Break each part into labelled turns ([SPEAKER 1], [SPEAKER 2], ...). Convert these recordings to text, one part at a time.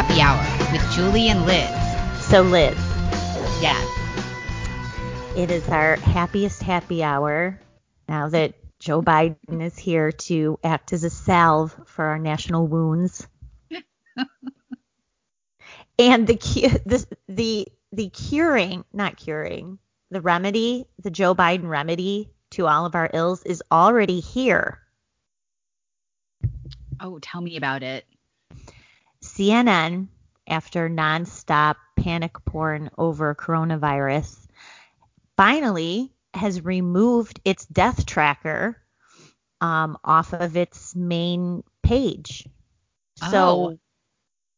[SPEAKER 1] Happy Hour with Julie and Liz.
[SPEAKER 2] So, Liz,
[SPEAKER 1] Yes.
[SPEAKER 2] it is our happiest happy hour now that Joe Biden is here to act as a salve for our national wounds. and the, the the the curing, not curing, the remedy, the Joe Biden remedy to all of our ills is already here.
[SPEAKER 1] Oh, tell me about it.
[SPEAKER 2] CNN, after nonstop panic porn over coronavirus, finally has removed its death tracker um, off of its main page. So,
[SPEAKER 1] Oh.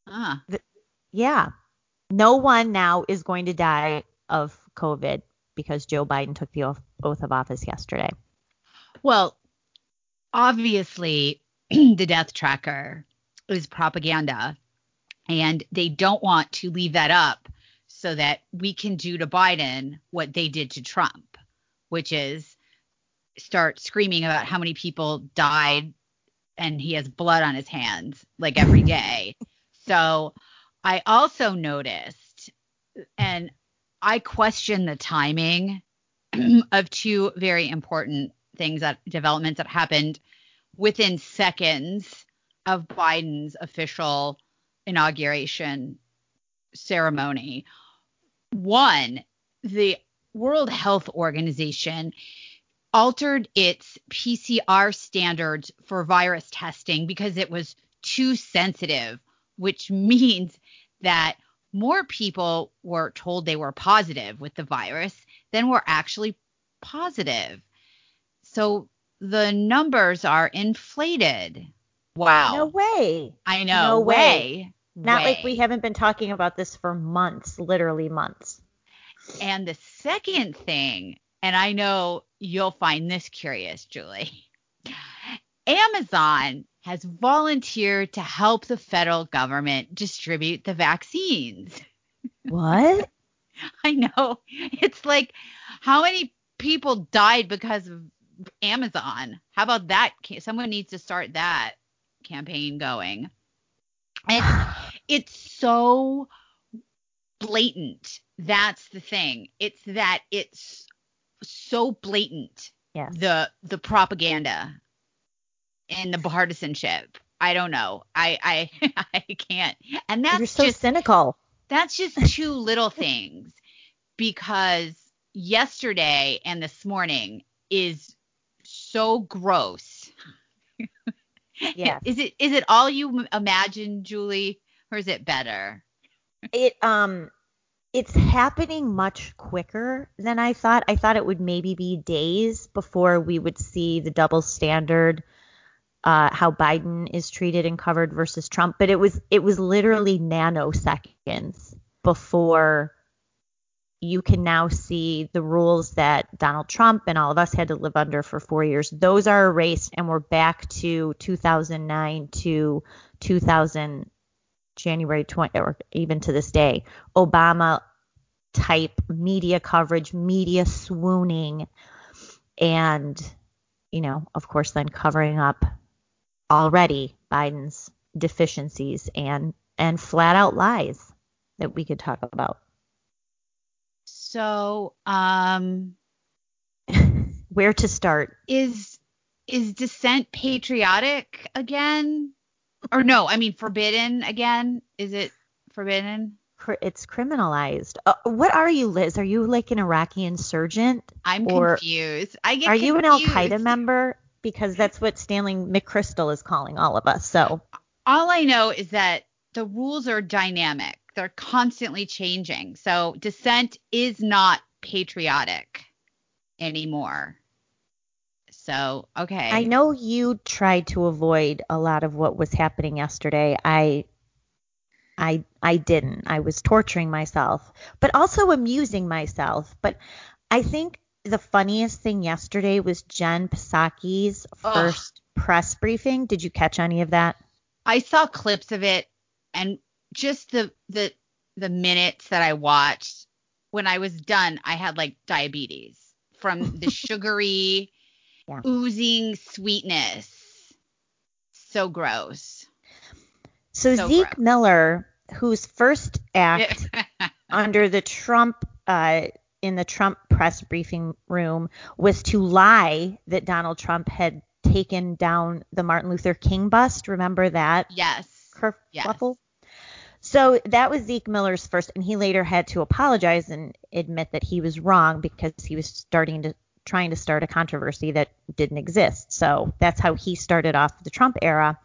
[SPEAKER 1] Ah.
[SPEAKER 2] yeah, no one now is going to die of COVID because Joe Biden took the oath of office yesterday.
[SPEAKER 1] Well, obviously, the death tracker is propaganda, and they don't want to leave that up so that we can do to Biden what they did to Trump, which is start screaming about how many people died and he has blood on his hands like every day. so I also noticed, and I question the timing of two very important things that developments that happened within seconds of Biden's official inauguration ceremony. One, the World Health Organization altered its PCR standards for virus testing because it was too sensitive, which means that more people were told they were positive with the virus than were actually positive. So the numbers are inflated. Wow.
[SPEAKER 2] No way.
[SPEAKER 1] I know.
[SPEAKER 2] No way.
[SPEAKER 1] way.
[SPEAKER 2] Not like we haven't been talking about this for months, literally months.
[SPEAKER 1] And the second thing, and I know you'll find this curious, Julie. Amazon has volunteered to help the federal government distribute the vaccines.
[SPEAKER 2] What?
[SPEAKER 1] I know. It's like how many people died because of Amazon? How about that? Someone needs to start that campaign going. And it's so blatant. That's the thing. It's that it's so blatant
[SPEAKER 2] yes.
[SPEAKER 1] the the propaganda and the partisanship. I don't know. I I I can't. And that's
[SPEAKER 2] You're so
[SPEAKER 1] just
[SPEAKER 2] cynical.
[SPEAKER 1] that's just two little things because yesterday and this morning is so gross.
[SPEAKER 2] Yes.
[SPEAKER 1] Is it is it all you m- imagine, Julie, or is it better?
[SPEAKER 2] it um it's happening much quicker than I thought. I thought it would maybe be days before we would see the double standard uh how Biden is treated and covered versus Trump, but it was it was literally nanoseconds before you can now see the rules that Donald Trump and all of us had to live under for 4 years. Those are erased and we're back to 2009 to 2000 January 20 or even to this day, Obama type media coverage, media swooning, and, you know, of course, then covering up already Biden's deficiencies and and flat out lies that we could talk about.
[SPEAKER 1] So, um
[SPEAKER 2] Where to start?
[SPEAKER 1] is is dissent patriotic again? Or no, I mean forbidden again? Is it forbidden?
[SPEAKER 2] It's criminalized. Uh, what are you, Liz? Are you like an Iraqi insurgent?
[SPEAKER 1] I'm
[SPEAKER 2] Or-
[SPEAKER 1] confused. I get
[SPEAKER 2] Are you an Al Qaeda member? Because that's what Stanley McChrystal is calling all of us. So
[SPEAKER 1] all I know is that the rules are dynamic. They're constantly changing. So dissent is not patriotic anymore. So, okay.
[SPEAKER 2] I know you tried to avoid a lot of what was happening yesterday. I I I didn't. I was torturing myself, but also amusing myself. But I think the funniest thing yesterday was Jen Psaki's
[SPEAKER 1] Ugh.
[SPEAKER 2] first press briefing. Did you catch any of that?
[SPEAKER 1] I saw clips of it and just the the the minutes that I watched when I was done, I had like diabetes from the sugary
[SPEAKER 2] Yeah.
[SPEAKER 1] oozing sweetness. So gross.
[SPEAKER 2] So,
[SPEAKER 1] So
[SPEAKER 2] Zeke
[SPEAKER 1] gross.
[SPEAKER 2] Miller whose first act under the Trump uh, in the Trump press briefing room was to lie that Donald Trump had taken down the Martin Luther King bust. Remember that?
[SPEAKER 1] Yes.
[SPEAKER 2] Kerfuffle? Yes. So that was Zeke Miller's first, and he later had to apologize and admit that he was wrong because he was starting to trying to start a controversy that didn't exist. So that's how he started off the Trump era.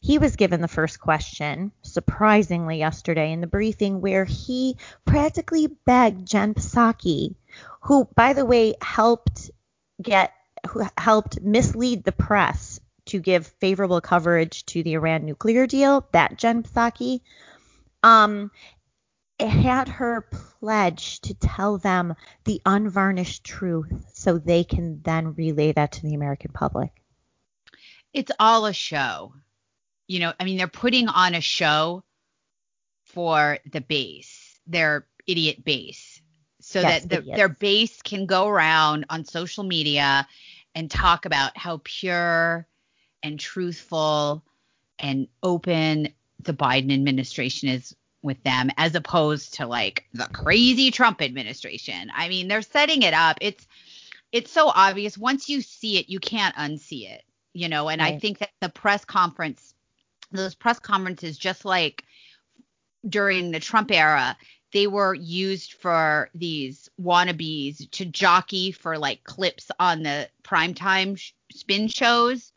[SPEAKER 2] He was given the first question, surprisingly, yesterday in the briefing, where he practically begged Jen Psaki, who, by the way, helped get who helped mislead the press to give favorable coverage to the Iran nuclear deal, that Jen Psaki, um, had her pledge to tell them the unvarnished truth so they can then relay that to the American public.
[SPEAKER 1] It's all a show you know, I mean, they're putting on a show for the base, their idiot base, so yes, that the, their base can go around on social media and talk about how pure and truthful and open the Biden administration is with them as opposed to like the crazy Trump administration. I mean, they're setting it up. It's it's so obvious. Once you see it, you can't unsee it, you know, and right. I think that the press conference those press conferences, just like during the Trump era, they were used for these wannabes to jockey for like clips on the primetime sh- spin shows.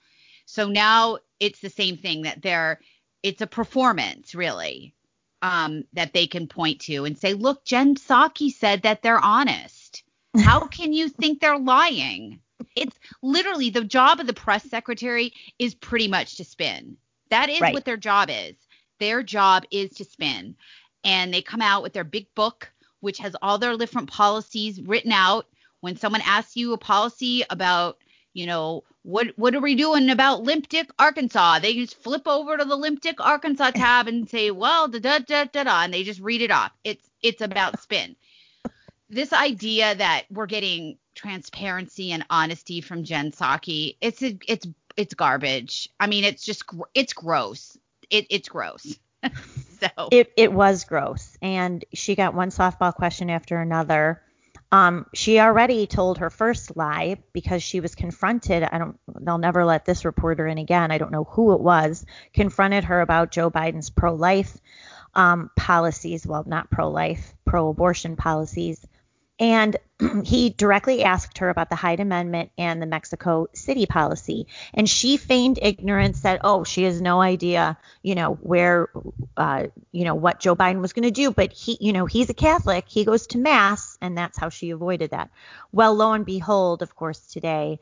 [SPEAKER 1] So now it's the same thing that they're it's a performance really um, that they can point to and say, look, Jen Psaki said that they're honest. How can you think they're lying? It's literally the job of the press secretary is pretty much to spin. That is right. what their job is. Their job is to spin. And they come out with their big book, which has all their different policies written out. When someone asks you a policy about, you know, what what are we doing about Limp Dick, Arkansas? They just flip over to the Limp Dick, Arkansas tab and say, well, da da da da da, and they just read it off. It's it's about spin. this idea that we're getting transparency and honesty from Jen Psaki, it's a, it's it's garbage. I mean, it's just it's gross. It, it's gross. so
[SPEAKER 2] it it was gross, and she got one softball question after another. Um, she already told her first lie because she was confronted. I don't. They'll never let this reporter in again. I don't know who it was. Confronted her about Joe Biden's pro-life um, policies. Well, not pro-life, pro-abortion policies. And he directly asked her about the Hyde Amendment and the Mexico City policy. And she feigned ignorance, said, oh, she has no idea, you know, where, uh, you know, what Joe Biden was going to do. But he, you know, he's a Catholic. He goes to Mass, and that's how she avoided that. Well, lo and behold, of course, today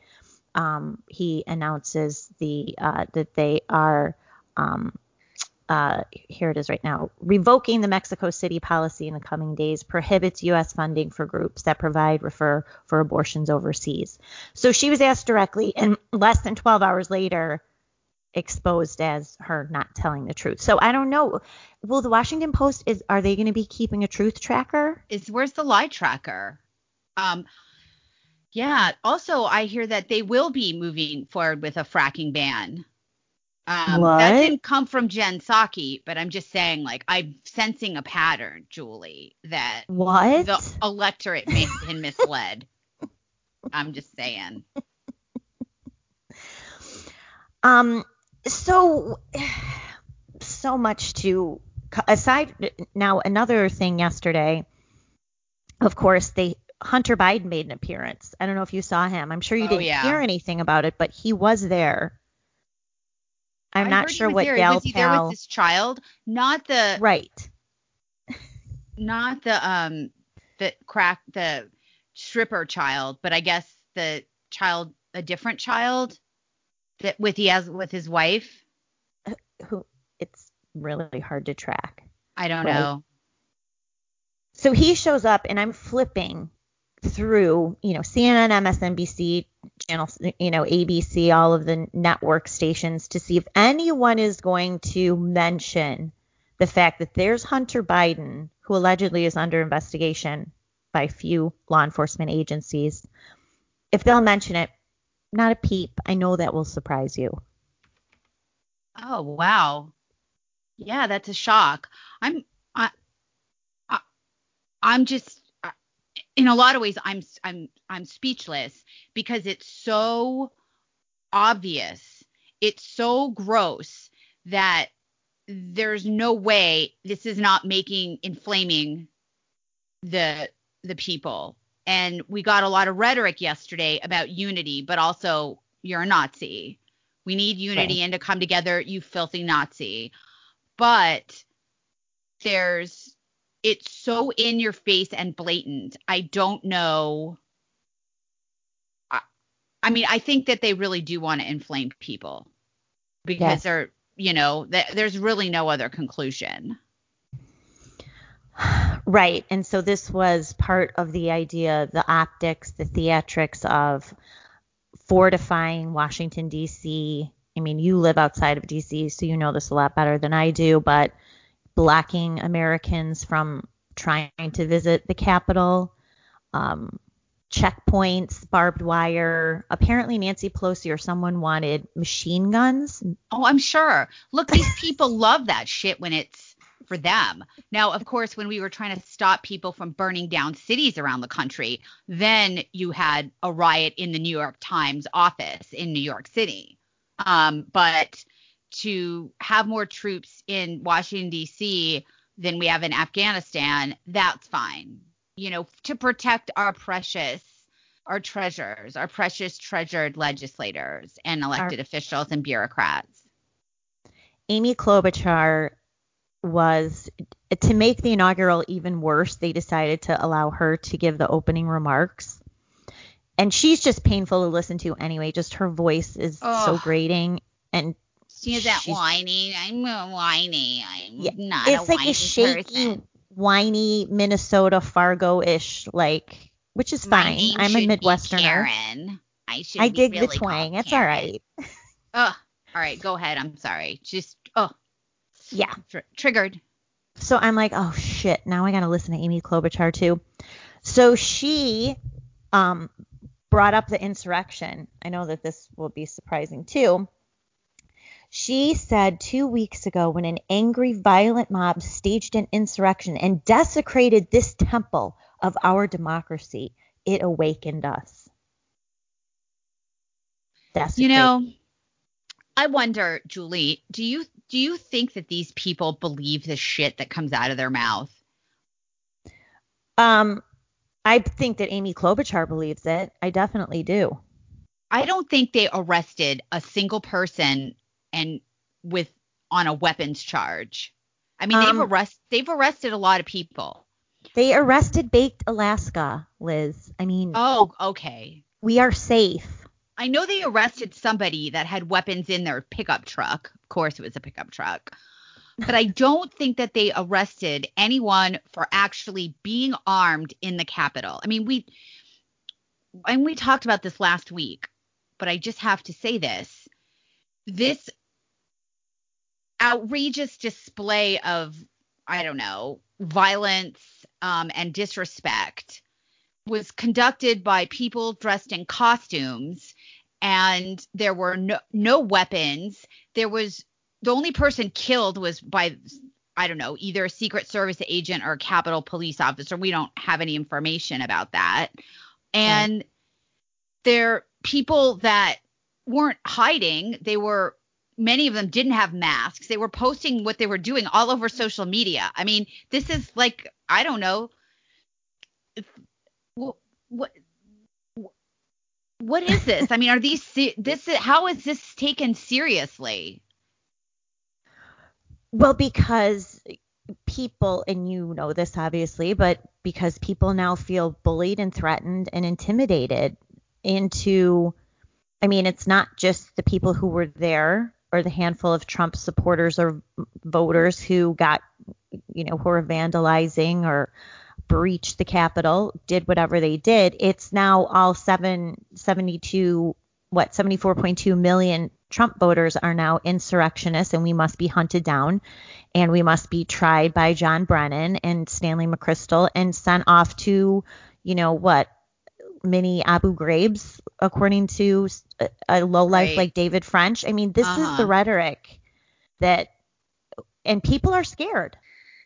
[SPEAKER 2] um, he announces the uh, that they are um, uh, here it is right now. Revoking the Mexico City policy in the coming days prohibits U.S. funding for groups that provide refer for abortions overseas. So she was asked directly, and less than 12 hours later, exposed as her not telling the truth. So I don't know. Will the Washington Post is are they going to be keeping a truth tracker?
[SPEAKER 1] Is where's the lie tracker? Um, yeah. Also, I hear that they will be moving forward with a fracking ban. Um, what? That didn't come from Jen Psaki, but I'm just saying, like, I'm sensing a pattern, Julie, that
[SPEAKER 2] what
[SPEAKER 1] the electorate may have been misled. I'm just saying.
[SPEAKER 2] Um. So, so much to aside. Now, another thing yesterday. Of course, they Hunter Biden made an appearance. I don't know if you saw him. I'm sure you oh, didn't yeah. hear anything about it, but he was there I'm I not sure what
[SPEAKER 1] there.
[SPEAKER 2] gal
[SPEAKER 1] was he there with this child, not the
[SPEAKER 2] right,
[SPEAKER 1] not the um the crack the stripper child, but I guess the child a different child that with he has with his wife.
[SPEAKER 2] Who it's really hard to track.
[SPEAKER 1] I don't right? know.
[SPEAKER 2] So he shows up and I'm flipping through, you know, CNN, MSNBC, channels, you know, ABC, all of the network stations to see if anyone is going to mention the fact that there's Hunter Biden, who allegedly is under investigation by a few law enforcement agencies. If they'll mention it, not a peep. I know that will surprise you.
[SPEAKER 1] Oh, wow. Yeah, that's a shock. I'm I, I I'm just in a lot of ways I'm I'm I'm speechless because it's so obvious. It's so gross that there's no way this is not making inflaming the the people. And we got a lot of rhetoric yesterday about unity, but also you're a Nazi. We need unity right. and to come together, you filthy Nazi. But there's it's so in your face and blatant. I don't know. I, I mean, I think that they really do want to inflame people because yes. they're, you know, th- there's really no other conclusion.
[SPEAKER 2] Right. And so this was part of the idea, the optics, the theatrics of fortifying Washington, D.C. I mean, you live outside of D.C., so you know this a lot better than I do, but blocking Americans from trying to visit the Capitol, um, checkpoints, barbed wire. Apparently, Nancy Pelosi or someone wanted machine guns.
[SPEAKER 1] Oh, I'm sure. Look, these people love that shit when it's for them. Now, of course, when we were trying to stop people from burning down cities around the country, then you had a riot in the New York Times office in New York City. Um, but to have more troops in Washington, D.C. than we have in Afghanistan, that's fine. You know, to protect our precious, our treasures, our precious treasured legislators and elected our, officials and bureaucrats.
[SPEAKER 2] Amy Klobuchar was to make the inaugural even worse, they decided to allow her to give the opening remarks. And she's just painful to listen to anyway. Just her voice is oh. so grating and
[SPEAKER 1] She's that whiny. I'm whiny. I'm yeah, not it's
[SPEAKER 2] a like
[SPEAKER 1] whiny
[SPEAKER 2] a shaky,
[SPEAKER 1] person.
[SPEAKER 2] whiny Minnesota Fargo-ish, like, which is fine. I'm a Midwesterner.
[SPEAKER 1] Karen. I should.
[SPEAKER 2] I dig
[SPEAKER 1] really
[SPEAKER 2] the twang. It's all right.
[SPEAKER 1] oh, all right. Go ahead. I'm sorry. Just oh.
[SPEAKER 2] Yeah.
[SPEAKER 1] Tr- triggered.
[SPEAKER 2] So I'm like, oh shit. Now I gotta listen to Amy Klobuchar too. So she um brought up the insurrection. I know that this will be surprising too. She said two weeks ago when an angry, violent mob staged an insurrection and desecrated this temple of our democracy, it awakened us.
[SPEAKER 1] Desecrate. You know, I wonder, Julie, do you do you think that these people believe the shit that comes out of their mouth?
[SPEAKER 2] Um, I think that Amy Klobuchar believes it. I definitely do.
[SPEAKER 1] I don't think they arrested a single person and with on a weapons charge. I mean, um, they've arrested they've arrested a lot of people.
[SPEAKER 2] They arrested Baked Alaska, Liz. I mean,
[SPEAKER 1] oh, okay.
[SPEAKER 2] We are safe.
[SPEAKER 1] I know they arrested somebody that had weapons in their pickup truck. Of course, it was a pickup truck. But I don't think that they arrested anyone for actually being armed in the Capitol. I mean, we and we talked about this last week, but I just have to say this. This outrageous display of I don't know violence um, and disrespect was conducted by people dressed in costumes and there were no, no weapons. There was the only person killed was by I don't know either a secret service agent or a capitol police officer. We don't have any information about that. And right. there people that weren't hiding they were many of them didn't have masks. They were posting what they were doing all over social media. I mean, this is like I don't know what what what is this? I mean, are these this how is this taken seriously?
[SPEAKER 2] Well, because people and you know this obviously, but because people now feel bullied and threatened and intimidated into I mean, it's not just the people who were there or the handful of Trump supporters or voters who got, you know, who are vandalizing or breached the Capitol, did whatever they did. It's now all 772, what, 74.2 million Trump voters are now insurrectionists and we must be hunted down and we must be tried by John Brennan and Stanley McChrystal and sent off to, you know, what, mini Abu Ghraibs, according to a low life right. like David French. I mean, this uh-huh. is the uh-huh. rhetoric that, and people are scared.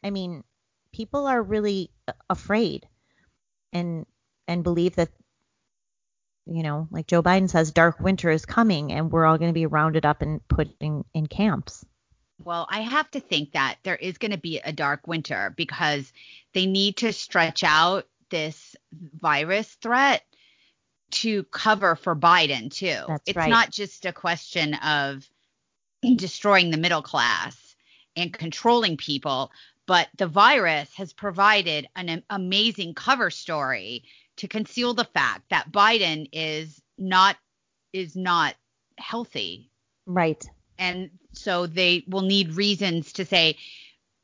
[SPEAKER 2] I mean, people are really afraid and and believe that you know, like Joe Biden says, dark winter is coming and we're all going to be rounded up and put in, in camps.
[SPEAKER 1] Well, I have to think that there is going to be a dark winter because they need to stretch out this virus threat to cover for Biden too.
[SPEAKER 2] That's
[SPEAKER 1] it's
[SPEAKER 2] right.
[SPEAKER 1] not just a question of destroying the middle class and controlling people, but the virus has provided an amazing cover story to conceal the fact that Biden is not is not healthy.
[SPEAKER 2] Right.
[SPEAKER 1] And so they will need reasons to say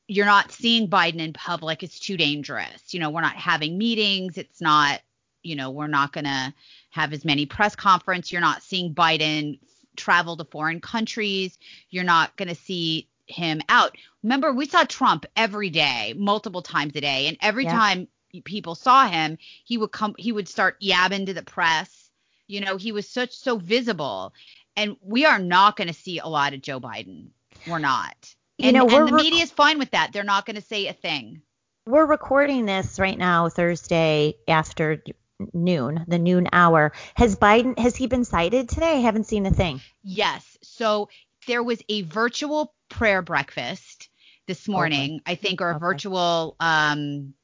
[SPEAKER 1] you're not seeing Biden in public. It's too dangerous. You know, we're not having meetings. It's not, you know, we're not going to have as many press conference. You're not seeing Biden travel to foreign countries. You're not going to see him out. Remember, we saw Trump every day, multiple times a day, and every
[SPEAKER 2] Yeah.
[SPEAKER 1] time people saw him, he would come, he would start yabbing to the press. You know, he was such so visible, and we are not going to see a lot of Joe Biden. We're not.
[SPEAKER 2] You
[SPEAKER 1] And,
[SPEAKER 2] know, we're
[SPEAKER 1] and the
[SPEAKER 2] rec-
[SPEAKER 1] media is fine with that. They're not going to say a thing.
[SPEAKER 2] We're recording this right now, Thursday after noon, the noon hour. Has Biden has he been sighted today? I haven't seen a thing.
[SPEAKER 1] Yes. So there was a virtual prayer breakfast this morning, I think, or a
[SPEAKER 2] Okay.
[SPEAKER 1] virtual um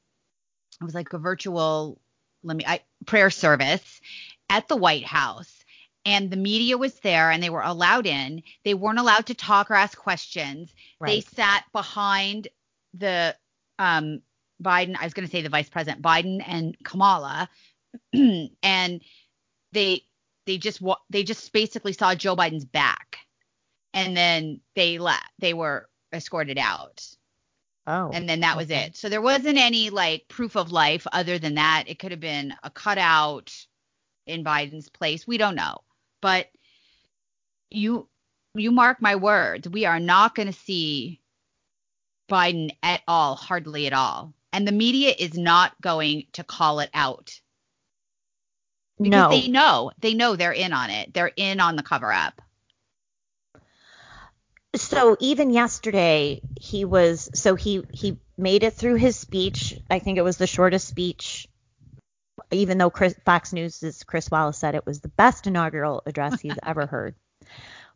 [SPEAKER 1] it was like a virtual let me I prayer service at the White House. And the media was there and they were allowed in. They weren't allowed to talk or ask questions. They sat behind the um Biden, I was going to say the vice president, Biden and Kamala. and they they just wa- they just basically saw Joe Biden's back, and then they left. They were escorted out,
[SPEAKER 2] Oh.
[SPEAKER 1] and then that was
[SPEAKER 2] okay.
[SPEAKER 1] it. So there wasn't any like proof of life other than that. It could have been a cutout in Biden's place. We don't know, but you you mark my words, we are not going to see Biden at all, hardly at all, and the media is not going to call it out because
[SPEAKER 2] no.
[SPEAKER 1] they know they know they're in on it. They're in on the cover up.
[SPEAKER 2] so even yesterday he was so he he made it through his speech i think it was the shortest speech even though chris, fox news' chris wallace said it was the best inaugural address he's ever heard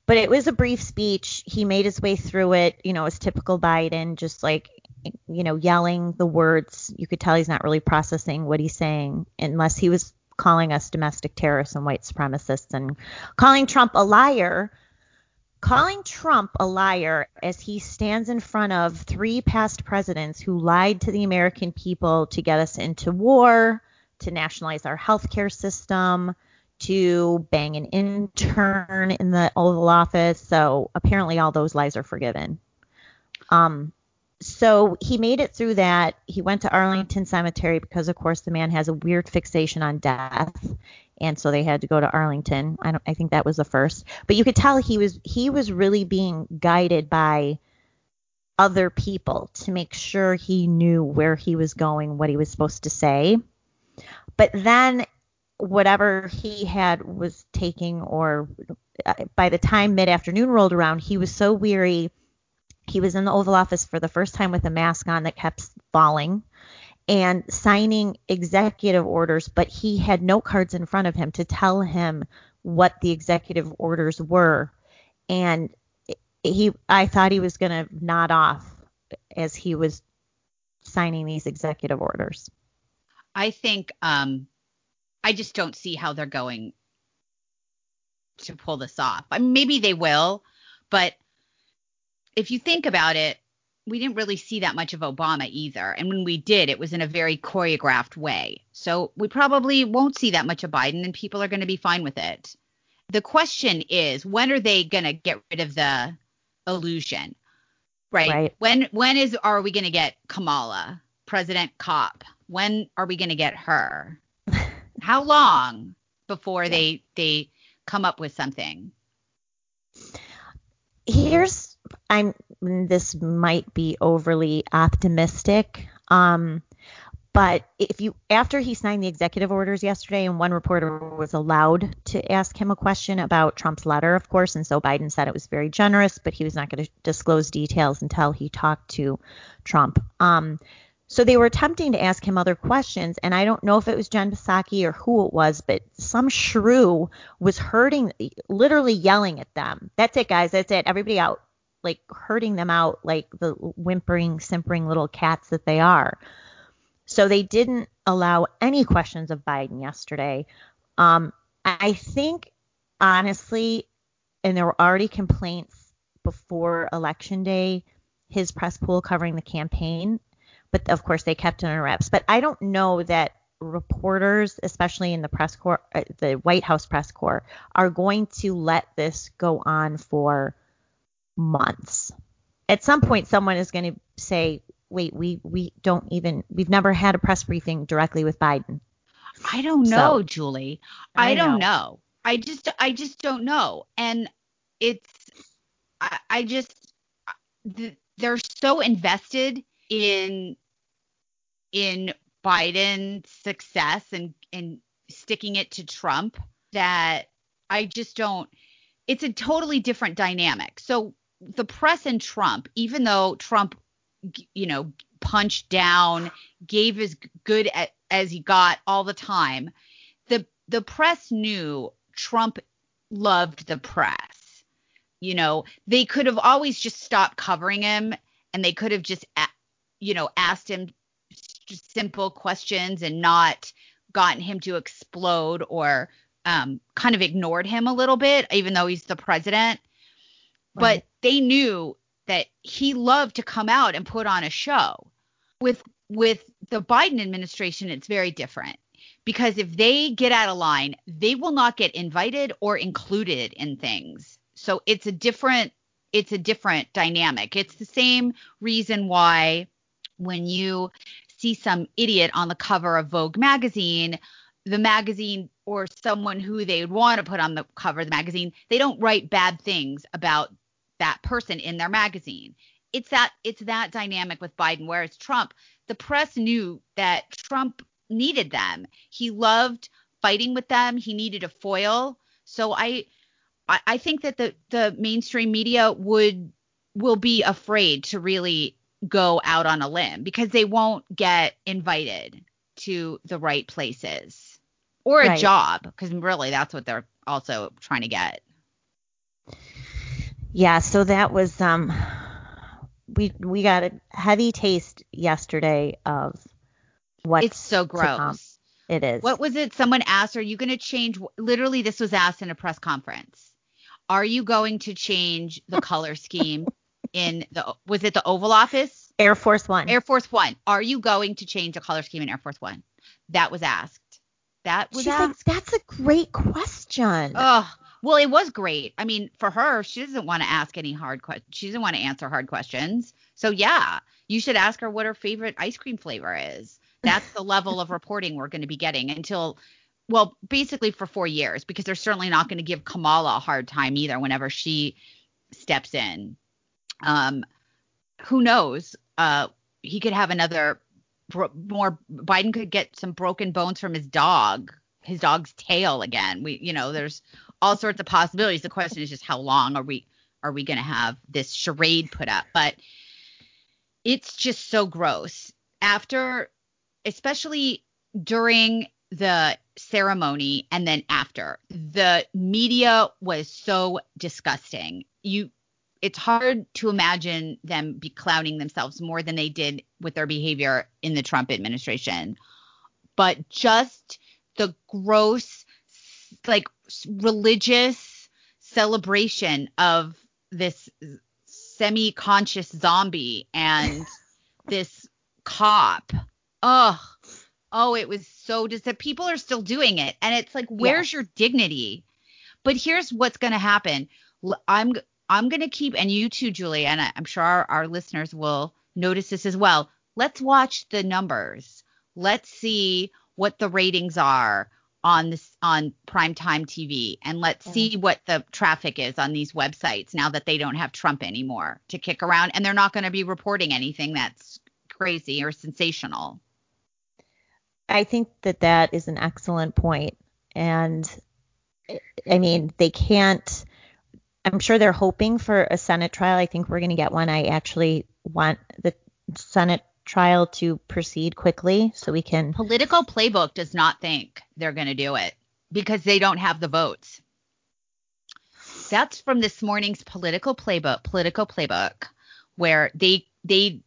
[SPEAKER 2] but it was a brief speech he made his way through it you know it's typical biden just like you know yelling the words you could tell he's not really processing what he's saying unless he was calling us domestic terrorists and white supremacists and calling trump a liar calling Trump a liar as he stands in front of three past presidents who lied to the American people to get us into war, to nationalize our healthcare system, to bang an intern in the Oval Office. So apparently all those lies are forgiven. Um, so he made it through that. He went to Arlington Cemetery because, of course, the man has a weird fixation on death, and so they had to go to Arlington. I don't. I think that was the first, but you could tell he was he was really being guided by other people to make sure he knew where he was going, what he was supposed to say. But then whatever he had was taking or uh, by the time mid afternoon rolled around, he was so weary. He was in the Oval Office for the first time with a mask on that kept falling and signing executive orders, but he had no cards in front of him to tell him what the executive orders were. And he, I thought he was going to nod off as he was signing these executive orders.
[SPEAKER 1] I think um I just don't see how they're going to pull this off. Maybe they will, but if you think about it, we didn't really see that much of Obama either. And when we did, it was in a very choreographed way. So we probably won't see that much of Biden and people are going to be fine with it. The question is, when are they going to get rid of the illusion? Right?
[SPEAKER 2] Right.
[SPEAKER 1] When when is are we going to get Kamala, President Cop? When are we going to get her? How long before they they come up with something?
[SPEAKER 2] Here's I'm this might be overly optimistic. Um but if you after he signed the executive orders yesterday and one reporter was allowed to ask him a question about Trump's letter of course and so Biden said it was very generous but he was not going to disclose details until he talked to Trump. Um so they were attempting to ask him other questions and I don't know if it was Jen Psaki or who it was but some shrew was hurting literally yelling at them. That's it guys. That's it. Everybody out like hurting them out like the whimpering simpering little cats that they are so they didn't allow any questions of Biden yesterday. Um, I think, honestly, and there were already complaints before election day, his press pool covering the campaign, but of course they kept it under wraps. But I don't know that reporters, especially in the press corps, uh, the White House press corps, are going to let this go on for months. At some point, someone is going to say, wait, we we don't even we've never had a press briefing directly with Biden.
[SPEAKER 1] I don't know, so, Julie. I, I don't know. know. I just I just don't know. And it's I, I just they're so invested in in Biden's success and and sticking it to Trump that I just don't it's a totally different dynamic. So the press and Trump, even though Trump you know, punched down, gave as good as he got all the time. The the press knew Trump loved the press. You know, they could have always just stopped covering him and they could have just you know, asked him simple questions and not gotten him to explode or um, kind of ignored him a little bit, even though he's the president. But they knew that he loved to come out and put on a show. With with the Biden administration, it's very different because if they get out of line, they will not get invited or included in things. So it's a different it's a different dynamic. It's the same reason why when you see some idiot on the cover of Vogue magazine, the magazine or someone who they would want to put on the cover of the magazine, they don't write bad things about that person in their magazine. It's that it's that dynamic with Biden whereas Trump, the press knew that Trump needed them. He loved fighting with them. He needed a foil. So I I, think that the the mainstream media would will be afraid to really go out on a limb because they won't get invited to the right places or a right. job because really that's what they're also trying to get
[SPEAKER 2] yeah, so that was um we we got a heavy taste yesterday of what
[SPEAKER 1] It's so gross.
[SPEAKER 2] It is.
[SPEAKER 1] What was it? Someone asked, "Are you going to change?" Literally, this was asked in a press conference. Are you going to change the color scheme in the? Was it the Oval Office?
[SPEAKER 2] Air Force One.
[SPEAKER 1] Air Force One. Are you going to change the color scheme in Air Force One? That was asked. That was
[SPEAKER 2] She's
[SPEAKER 1] asked.
[SPEAKER 2] Like, That's a great question.
[SPEAKER 1] Oh, well, it was great. I mean, for her, she doesn't want to ask any hard questions. She doesn't want to answer hard questions. So yeah, you should ask her what her favorite ice cream flavor is. That's the level of reporting we're going to be getting until, well, basically for four years, because they're certainly not going to give Kamala a hard time either whenever she steps in. Um, who knows? Uh, he could have another bro- more. Biden could get some broken bones from his dog, his dog's tail again. We, you know, there's all sorts of possibilities. The question is just how long are we are we going to have this charade put up? But it's just so gross. After, especially during the ceremony and then after, the media was so disgusting. You it's hard to imagine them be clowning themselves more than they did with their behavior in the Trump administration. But just the gross like religious celebration of this semi-conscious zombie and this cop. Oh, oh, it was so that people are still doing it, and it's like, where's yeah. your dignity? But here's what's going to happen. I'm I'm going to keep, and you too, Julie, and I'm sure our, our listeners will notice this as well. Let's watch the numbers. Let's see what the ratings are on this on primetime TV and let's yeah. see what the traffic is on these websites now that they don't have Trump anymore to kick around and they're not going to be reporting anything that's crazy or sensational.
[SPEAKER 2] I think that that is an excellent. And I mean, they can't. I'm sure they're hoping for a Senate trial. I think we're going to get one. I actually want the Senate trial to proceed quickly so we can.
[SPEAKER 1] Politico Playbook does not think they're going to do it because they don't have the votes. That's from this morning's Politico Playbook, Politico Playbook, where they they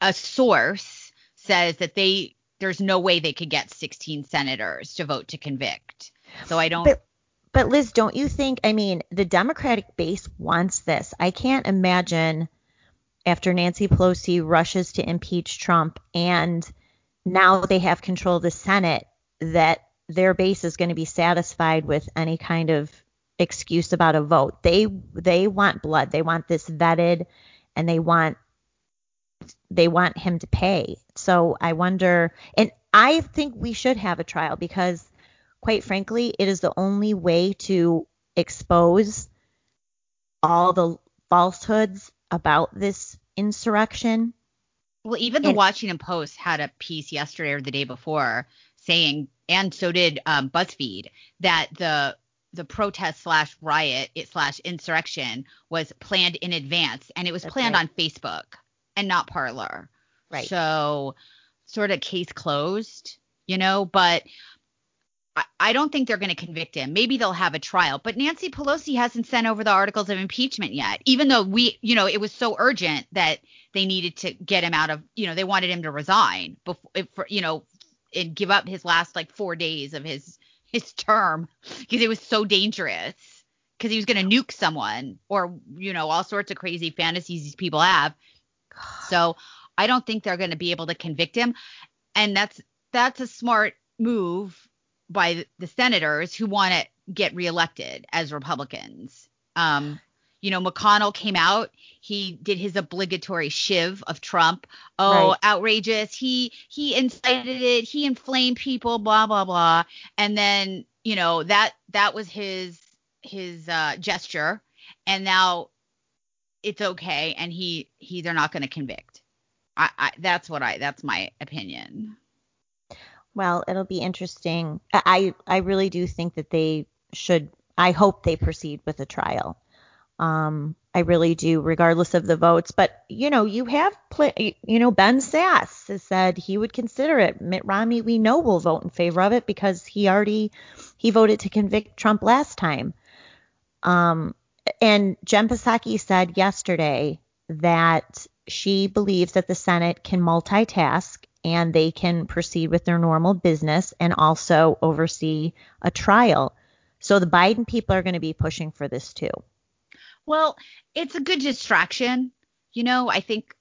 [SPEAKER 1] a source says that they there's no way they could get 16 senators to vote to convict. So I don't.
[SPEAKER 2] But, but Liz, don't you think? I mean, the Democratic base wants this. I can't imagine after Nancy Pelosi rushes to impeach Trump and now they have control of the Senate that their base is going to be satisfied with any kind of excuse about a vote. They they want blood. They want this vetted and they want they want him to pay. So I wonder and I think we should have a trial because quite frankly, it is the only way to expose all the falsehoods about this insurrection.
[SPEAKER 1] Well, even the Washington Post had a piece yesterday or the day before saying, and so did um, BuzzFeed, that the the protest slash riot it slash insurrection was planned in advance and it was planned right. on Facebook and not Parler.
[SPEAKER 2] Right.
[SPEAKER 1] So sort of case closed, you know, but I don't think they're going to convict him. Maybe they'll have a trial, but Nancy Pelosi hasn't sent over the articles of impeachment yet, even though we, you know, it was so urgent that they needed to get him out of, you know, they wanted him to resign before, you know, and give up his last like four days of his his term because it was so dangerous because he was going to nuke someone or, you know, all sorts of crazy fantasies these people have. So I don't think they're going to be able to convict him, and that's that's a smart move by the senators who want to get reelected as Republicans. Um, you know, McConnell came out, he did his obligatory shiv of Trump. Oh, right. outrageous. He he incited it, he inflamed people, blah blah blah. And then, you know, that that was his his uh gesture. And now it's okay and he he they're not going to convict. I, I that's what I that's my opinion.
[SPEAKER 2] Well, it'll be interesting. I I really do think that they should. I hope they proceed with a trial. Um, I really do, regardless of the votes. But you know, you have play, you know, Ben Sasse has said he would consider it. Mitt Romney, we know will vote in favor of it because he already he voted to convict Trump last time. Um, and Jen Psaki said yesterday that she believes that the Senate can multitask and they can proceed with their normal business and also oversee a trial. So the Biden people are going to be pushing for this too.
[SPEAKER 1] Well, it's a good distraction. You know, I think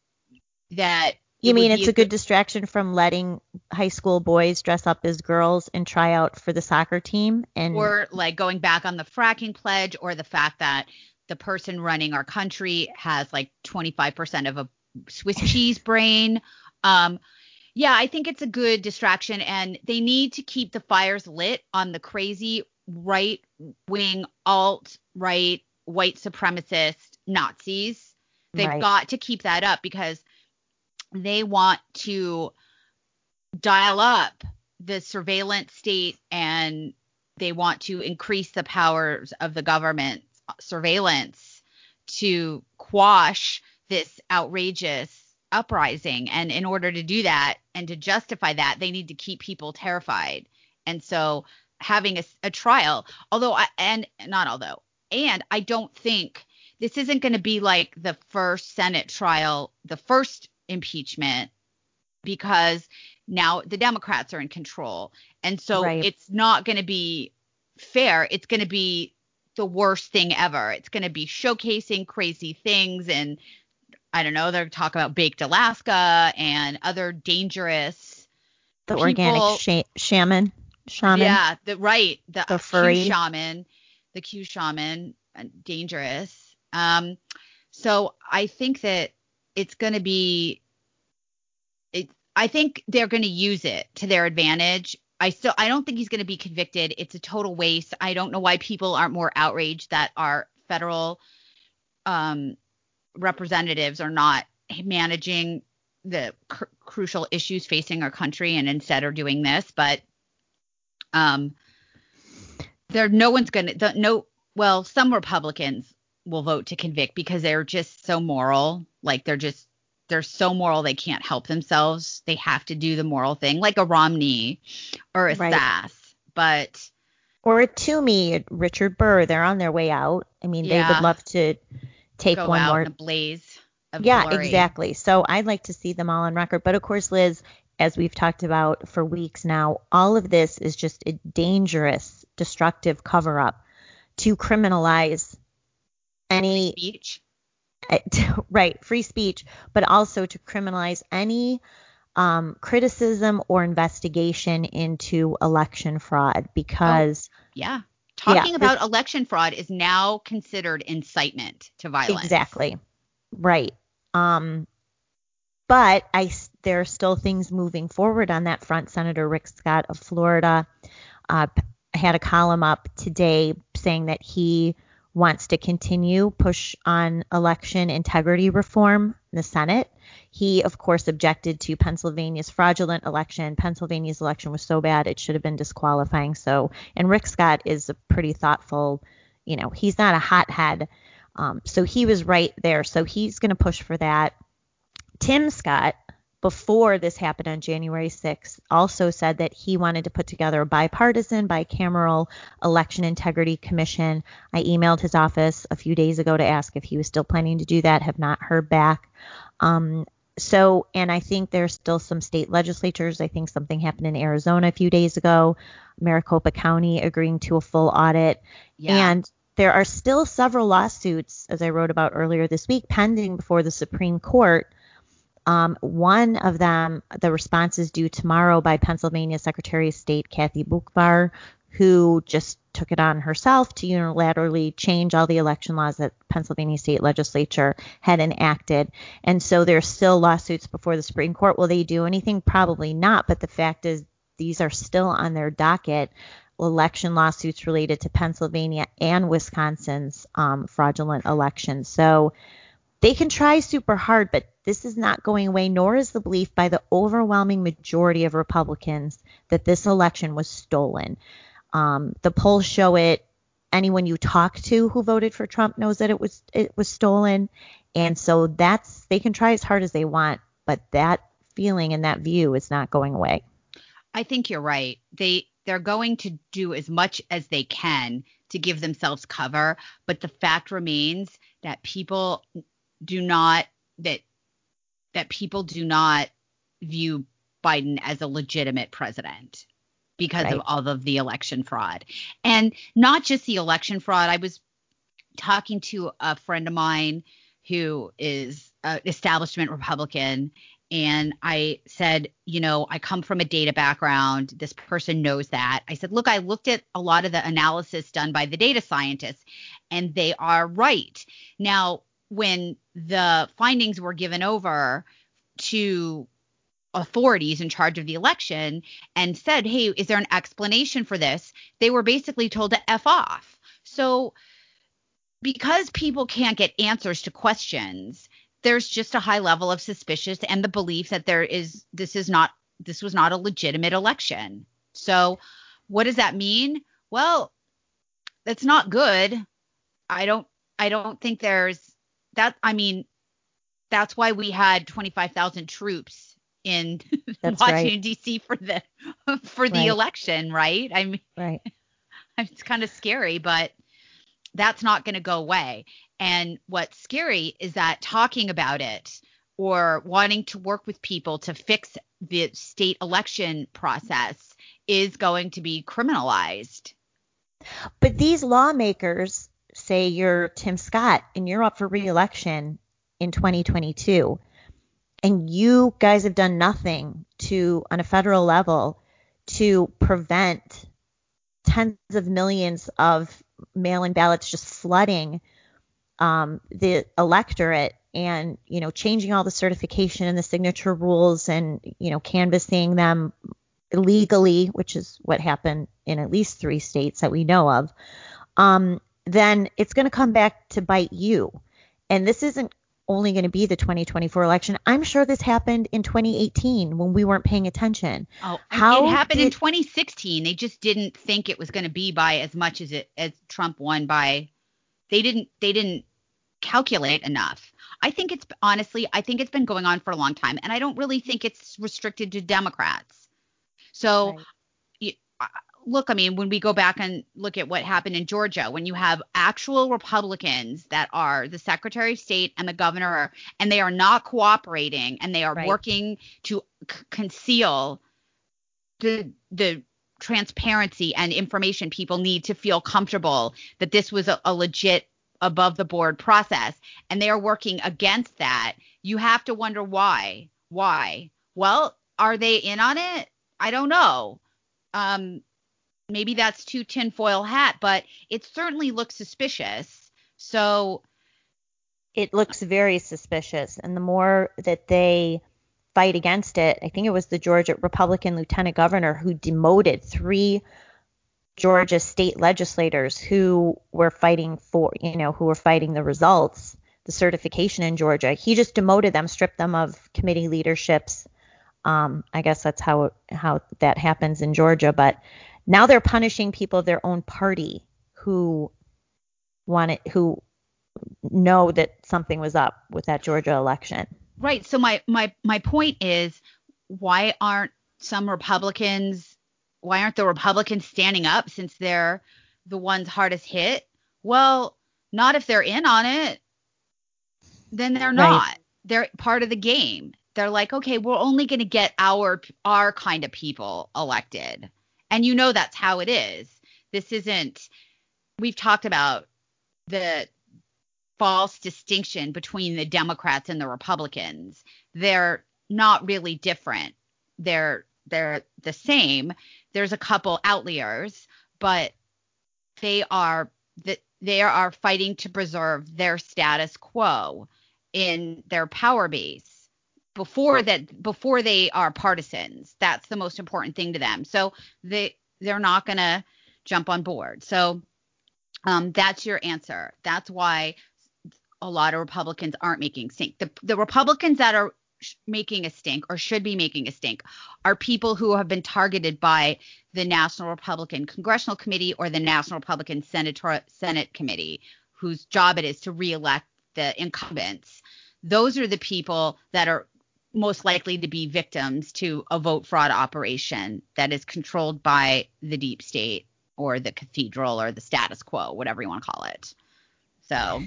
[SPEAKER 1] that.
[SPEAKER 2] You mean it's a good distraction from letting high school boys dress up as girls and try out for the soccer team and
[SPEAKER 1] or like going back on the fracking pledge or the fact that the person running our country has like 25% of a Swiss cheese brain. Um, yeah, I think it's a good distraction, and they need to keep the fires lit on the crazy right wing, alt right, white supremacist Nazis. They've right. got to keep that up because they want to dial up the surveillance state and they want to increase the powers of the government surveillance to quash this outrageous uprising. And in order to do that and to justify that, they need to keep people terrified. And so having a, a trial, although, I, and not although, and I don't think this isn't going to be like the first Senate trial, the first impeachment, because now the Democrats are in control. And so right. it's not going to be fair. It's going to be the worst thing ever. It's going to be showcasing crazy things and I don't know, they're talking about baked Alaska and other dangerous
[SPEAKER 2] the people. organic sh- shaman shaman.
[SPEAKER 1] Yeah, the right, the, the furry Q shaman, the Q shaman, uh, dangerous. Um, so I think that it's going to be. It, I think they're going to use it to their advantage. I still I don't think he's going to be convicted. It's a total waste. I don't know why people aren't more outraged that our federal um representatives are not managing the cr- crucial issues facing our country and instead are doing this. But um, there, no one's gonna, the, no, well, some Republicans will vote to convict because they're just so moral. Like they're just they're so moral they can't help themselves. They have to do the moral thing, like a Romney or a right. Sasse. But
[SPEAKER 2] or a Toomey, Richard Burr, they're on their way out. I mean, yeah. they would love to take
[SPEAKER 1] Go
[SPEAKER 2] one more
[SPEAKER 1] blaze.
[SPEAKER 2] yeah,
[SPEAKER 1] glory.
[SPEAKER 2] exactly. So I'd like to see them all on record. But of course, Liz, as we've talked about for weeks now, all of this is just a dangerous, destructive cover up to criminalize any
[SPEAKER 1] speech.
[SPEAKER 2] right, free speech, but also to criminalize any um, criticism or investigation into election fraud because.
[SPEAKER 1] Oh, yeah. Talking yeah, about election fraud is now considered incitement to violence.
[SPEAKER 2] Exactly. Right. Um, but I, there are still things moving forward on that front. Senator Rick Scott of Florida uh, had a column up today saying that he wants to continue push on election integrity reform in the Senate. He, of course, objected to Pennsylvania's fraudulent election. Pennsylvania's election was so bad it should have been disqualifying. So, and Rick Scott is a pretty thoughtful, you know, he's not a hothead. Um, so he was right there. So he's going to push for that. Tim Scott, before this happened on January 6th, also said that he wanted to put together a bipartisan, bicameral election integrity commission. I emailed his office a few days ago to ask if he was still planning to do that. Have not heard back. Um, so, and I think there's still some state legislatures. I think something happened in Arizona a few days ago, Maricopa County agreeing to a full audit. Yeah. And there are still several lawsuits, as I wrote about earlier this week, pending before the Supreme Court um, one of them, the response is due tomorrow by Pennsylvania Secretary of State Kathy Boockvar, who just took it on herself to unilaterally change all the election laws that Pennsylvania state legislature had enacted. And so there's still lawsuits before the Supreme Court. Will they do anything? Probably not. But the fact is, these are still on their docket election lawsuits related to Pennsylvania and Wisconsin's um, fraudulent elections. So they can try super hard, but this is not going away, nor is the belief by the overwhelming majority of Republicans that this election was stolen. Um, the polls show it. Anyone you talk to who voted for Trump knows that it was it was stolen, and so that's they can try as hard as they want, but that feeling and that view is not going away.
[SPEAKER 1] I think you're right. They they're going to do as much as they can to give themselves cover, but the fact remains that people do not that that people do not view Biden as a legitimate president because right. of all of the election fraud. And not just the election fraud. I was talking to a friend of mine who is an establishment Republican. And I said, you know, I come from a data background. This person knows that. I said, look, I looked at a lot of the analysis done by the data scientists, and they are right. Now, when the findings were given over to authorities in charge of the election and said, Hey, is there an explanation for this? They were basically told to F off. So, because people can't get answers to questions, there's just a high level of suspicious and the belief that there is this is not this was not a legitimate election. So, what does that mean? Well, that's not good. I don't I don't think there's that I mean, that's why we had 25,000 troops in Washington right. D.C. for the for the right. election, right? I mean,
[SPEAKER 2] right.
[SPEAKER 1] It's kind of scary, but that's not going to go away. And what's scary is that talking about it or wanting to work with people to fix the state election process is going to be criminalized.
[SPEAKER 2] But these lawmakers say you're Tim Scott and you're up for reelection in 2022 and you guys have done nothing to on a federal level to prevent tens of millions of mail-in ballots just flooding um, the electorate and you know changing all the certification and the signature rules and you know canvassing them illegally which is what happened in at least three states that we know of. Um, then it's going to come back to bite you. And this isn't only going to be the 2024 election. I'm sure this happened in 2018 when we weren't paying attention.
[SPEAKER 1] Oh, How it happened did, in 2016. They just didn't think it was going to be by as much as it as Trump won by. They didn't they didn't calculate enough. I think it's honestly, I think it's been going on for a long time, and I don't really think it's restricted to Democrats. So, right. you, look, I mean, when we go back and look at what happened in Georgia, when you have actual Republicans that are the Secretary of State and the governor, and they are not cooperating and they are right. working to c- conceal the the transparency and information people need to feel comfortable that this was a, a legit above the board process and they are working against that, you have to wonder why. Why? Well, are they in on it? I don't know. Um, maybe that's too tinfoil hat, but it certainly looks suspicious. So
[SPEAKER 2] it looks very suspicious. And the more that they fight against it, I think it was the Georgia Republican lieutenant governor who demoted three Georgia state legislators who were fighting for, you know, who were fighting the results, the certification in Georgia. He just demoted them, stripped them of committee leaderships. Um, I guess that's how how that happens in Georgia. But now they're punishing people of their own party who want it, who know that something was up with that Georgia election.
[SPEAKER 1] Right. So my my my point is, why aren't some Republicans why aren't the Republicans standing up since they're the ones hardest hit? Well, not if they're in on it. Then they're not. Right. They're part of the game. They're like, okay, we're only going to get our our kind of people elected. And you know that's how it is. This isn't we've talked about the false distinction between the Democrats and the Republicans. They're not really different. They're they're the same. There's a couple outliers, but they are they are fighting to preserve their status quo in their power base before that before they are partisans. That's the most important thing to them. So they they're not going to jump on board. So um, that's your answer. That's why a lot of Republicans aren't making stink. The, the Republicans that are making a stink or should be making a stink are people who have been targeted by the National Republican Congressional Committee or the National Republican Senator, Senate Committee, whose job it is to reelect the incumbents. Those are the people that are most likely to be victims to a vote fraud operation that is controlled by the deep state or the cathedral or the status quo, whatever you want to call it. So,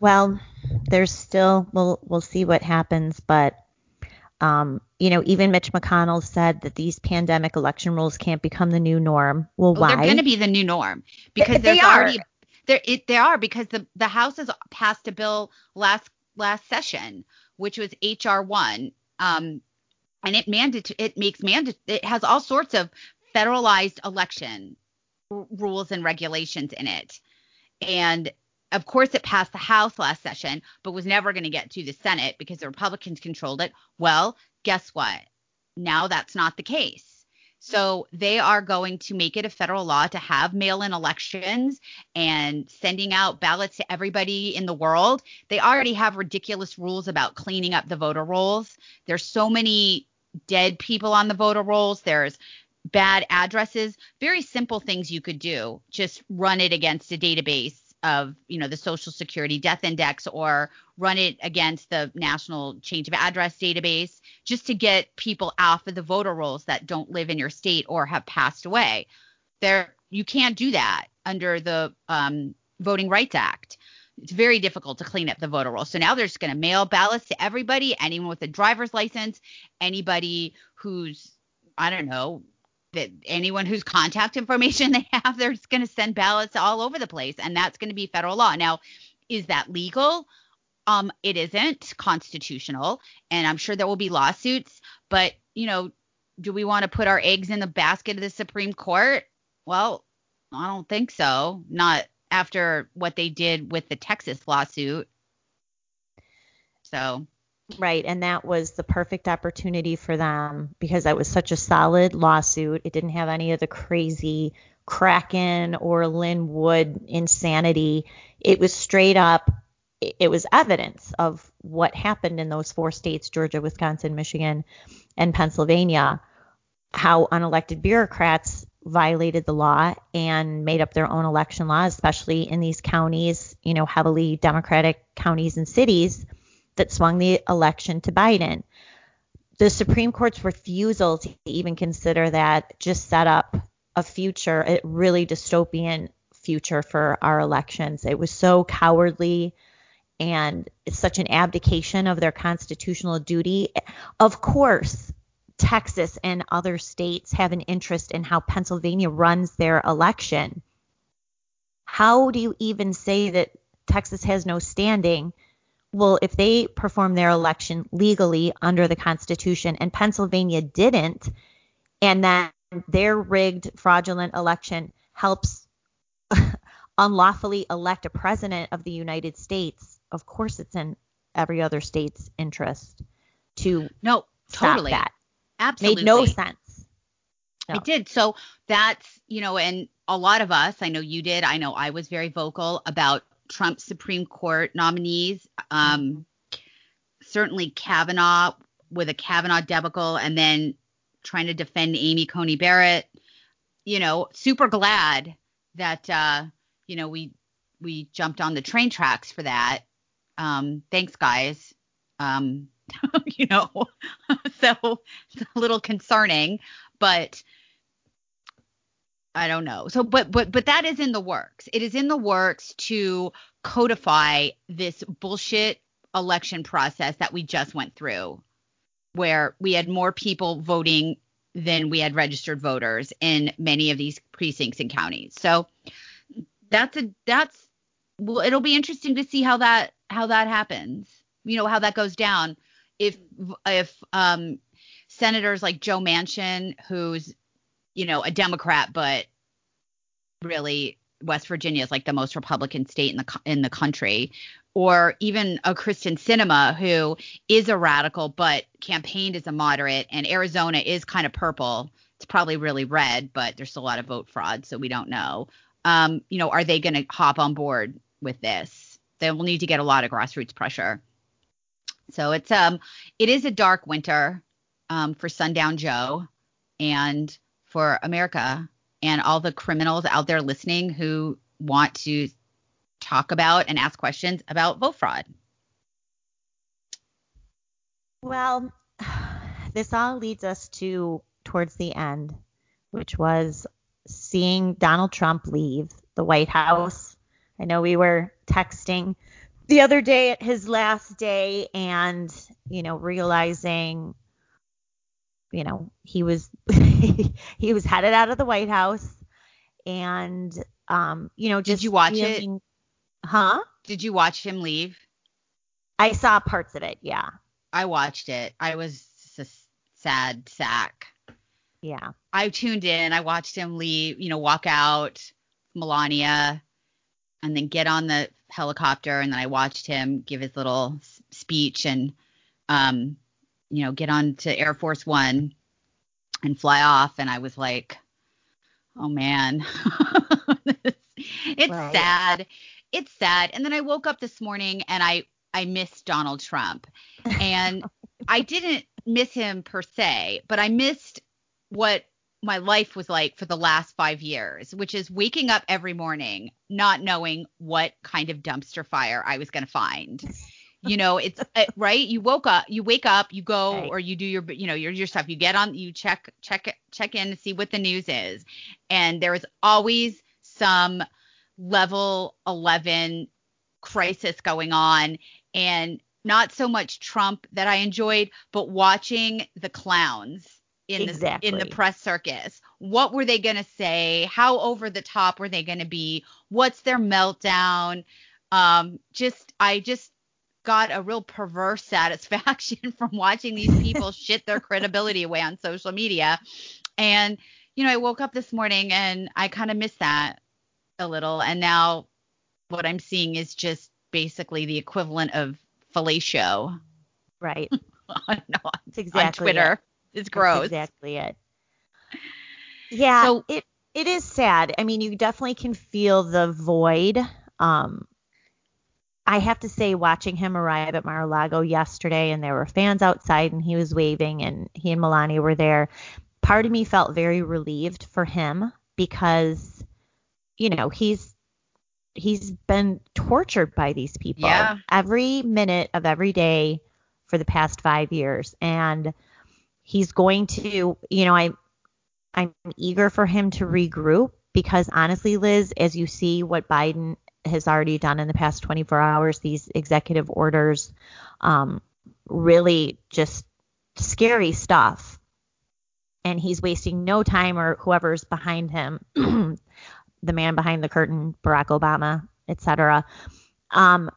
[SPEAKER 2] well, there's still we'll we'll see what happens, but um, you know, even Mitch McConnell said that these pandemic election rules can't become the new norm. Well,
[SPEAKER 1] well
[SPEAKER 2] why?
[SPEAKER 1] They're going to be the new norm because they, there's already there it, they are because the the House has passed a bill last last session, which was HR one, um, and it mandate it makes mandate it has all sorts of federalized election r- rules and regulations in it, and of course, it passed the House last session, but was never going to get to the Senate because the Republicans controlled it. Well, guess what? Now that's not the case. So they are going to make it a federal law to have mail in elections and sending out ballots to everybody in the world. They already have ridiculous rules about cleaning up the voter rolls. There's so many dead people on the voter rolls. There's bad addresses, very simple things you could do. Just run it against a database of you know the social security death index or run it against the national change of address database just to get people off of the voter rolls that don't live in your state or have passed away. There you can't do that under the um, voting rights act. It's very difficult to clean up the voter rolls. So now they're just going to mail ballots to everybody anyone with a driver's license anybody who's i don't know that anyone whose contact information they have, they're just going to send ballots all over the place, and that's going to be federal law. Now, is that legal? Um, it isn't constitutional, and I'm sure there will be lawsuits. But you know, do we want to put our eggs in the basket of the Supreme Court? Well, I don't think so. Not after what they did with the Texas lawsuit. So
[SPEAKER 2] Right. And that was the perfect opportunity for them because that was such a solid lawsuit. It didn't have any of the crazy Kraken or Lin Wood insanity. It was straight up it, it was evidence of what happened in those four states Georgia, Wisconsin, Michigan, and Pennsylvania how unelected bureaucrats violated the law and made up their own election laws, especially in these counties, you know, heavily Democratic counties and cities that swung the election to Biden. The Supreme Court's refusal to even consider that just set up a future, a really dystopian future for our elections. It was so cowardly and it's such an abdication of their constitutional duty. Of course, Texas and other states have an interest in how Pennsylvania runs their election. How do you even say that Texas has no standing? Well, if they perform their election legally under the Constitution and Pennsylvania didn't, and then their rigged, fraudulent election helps unlawfully elect a president of the United States, of course it's in every other state's interest to
[SPEAKER 1] no totally
[SPEAKER 2] that.
[SPEAKER 1] Absolutely.
[SPEAKER 2] Made no sense.
[SPEAKER 1] No. It did. So that's, you know, and a lot of us, I know you did, I know I was very vocal about Trump Supreme Court nominees. Um, certainly Kavanaugh with a Kavanaugh debacle and then trying to defend Amy Coney Barrett. You know, super glad that uh, you know, we we jumped on the train tracks for that. Um, thanks guys. Um, you know, so it's a little concerning, but I don't know. So, but but but that is in the works. It is in the works to codify this bullshit election process that we just went through, where we had more people voting than we had registered voters in many of these precincts and counties. So that's a that's well, it'll be interesting to see how that how that happens. You know how that goes down if if um, senators like Joe Manchin, who's you know a Democrat, but really West Virginia is like the most Republican state in the in the country, or even a Kyrsten Sinema who is a radical but campaigned as a moderate, and Arizona is kind of purple. It's probably really red, but there's a lot of vote fraud, so we don't know. Um, you know, are they going to hop on board with this? They will need to get a lot of grassroots pressure. So it's um it is a dark winter um, for Sundown Joe and for America and all the criminals out there listening who want to talk about and ask questions about vote fraud.
[SPEAKER 2] Well, this all leads us to towards the end, which was seeing Donald Trump leave the White House. I know we were texting the other day at his last day and, you know, realizing, you know, he was he was headed out of the White House and um, you know, just
[SPEAKER 1] Did you watch feeling, it?
[SPEAKER 2] Huh?
[SPEAKER 1] Did you watch him leave?
[SPEAKER 2] I saw parts of it, yeah.
[SPEAKER 1] I watched it. I was a sad sack.
[SPEAKER 2] Yeah.
[SPEAKER 1] I tuned in. I watched him leave, you know, walk out, Melania, and then get on the helicopter and then I watched him give his little speech and um you know get on to Air Force 1 and fly off. And I was like oh man. It's right. sad. It's sad. And then I woke up this morning and I I missed Donald Trump. And I didn't miss him per se but I missed what my life was like for the last five years, which is waking up every morning not knowing what kind of dumpster fire I was going to find. You know, it's uh, right. You woke up, you wake up, you go right. or you do your, you know, your your stuff. You get on, you check check check in to see what the news is, and there is always some level 11 crisis going on, and not so much Trump that I enjoyed, but watching the clowns in exactly. the in the press circus. What were they going to say? How over the top were they going to be? What's their meltdown? Um, just I just got a real perverse satisfaction from watching these people shit their credibility away on social media. And you know, I woke up this morning and I kind of missed that a little. And now what I'm seeing is just basically the equivalent of fellatio.
[SPEAKER 2] Right.
[SPEAKER 1] on, on, exactly on Twitter. It. It's gross.
[SPEAKER 2] That's exactly it. Yeah, so, it it is sad. I mean, you definitely can feel the void. Um, I have to say, watching him arrive at Mar-a-Lago yesterday, and there were fans outside, and he was waving, and he and Melania were there. Part of me felt very relieved for him because, you know, he's he's been tortured by these people
[SPEAKER 1] Yeah.
[SPEAKER 2] every minute of every day for the past five years, and he's going to, you know, I I'm eager for him to regroup because honestly, Liz, as you see what Biden has already done in the past 24 hours, these executive orders, um, really just scary stuff. And he's wasting no time or whoever's behind him, the man behind the curtain, Barack Obama, etc. Um,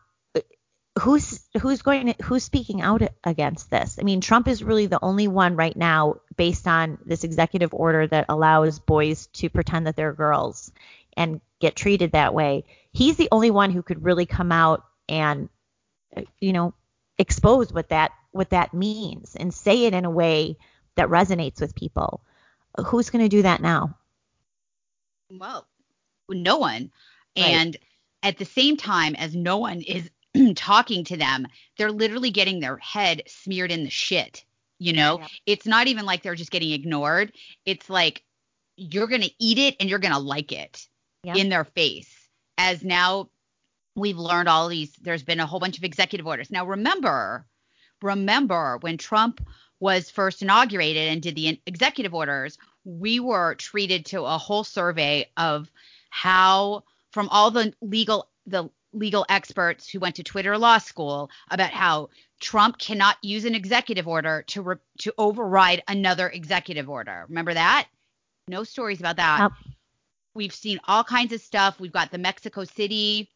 [SPEAKER 2] who's who's going to, who's speaking out against this? I mean, Trump is really the only one right now based on this executive order that allows boys to pretend that they're girls and get treated that way. He's the only one who could really come out and you know expose what that what that means and say it in a way that resonates with people. Who's going to do that now?
[SPEAKER 1] Well, no one.
[SPEAKER 2] Right.
[SPEAKER 1] And at the same time as no one is talking to them, they're literally getting their head smeared in the shit. You know,
[SPEAKER 2] Yep.
[SPEAKER 1] it's not even like they're just getting ignored. It's like you're going to eat it and you're going to like it
[SPEAKER 2] Yep.
[SPEAKER 1] in their face. As now we've learned all these, there's been a whole bunch of executive orders. Now, remember, remember when Trump was first inaugurated and did the executive orders, we were treated to a whole survey of how from all the legal the legal experts who went to Twitter law school about how Trump cannot use an executive order to re- to override another executive order. Remember that? No stories about that.
[SPEAKER 2] Yep.
[SPEAKER 1] We've seen all kinds of stuff. We've got the Mexico City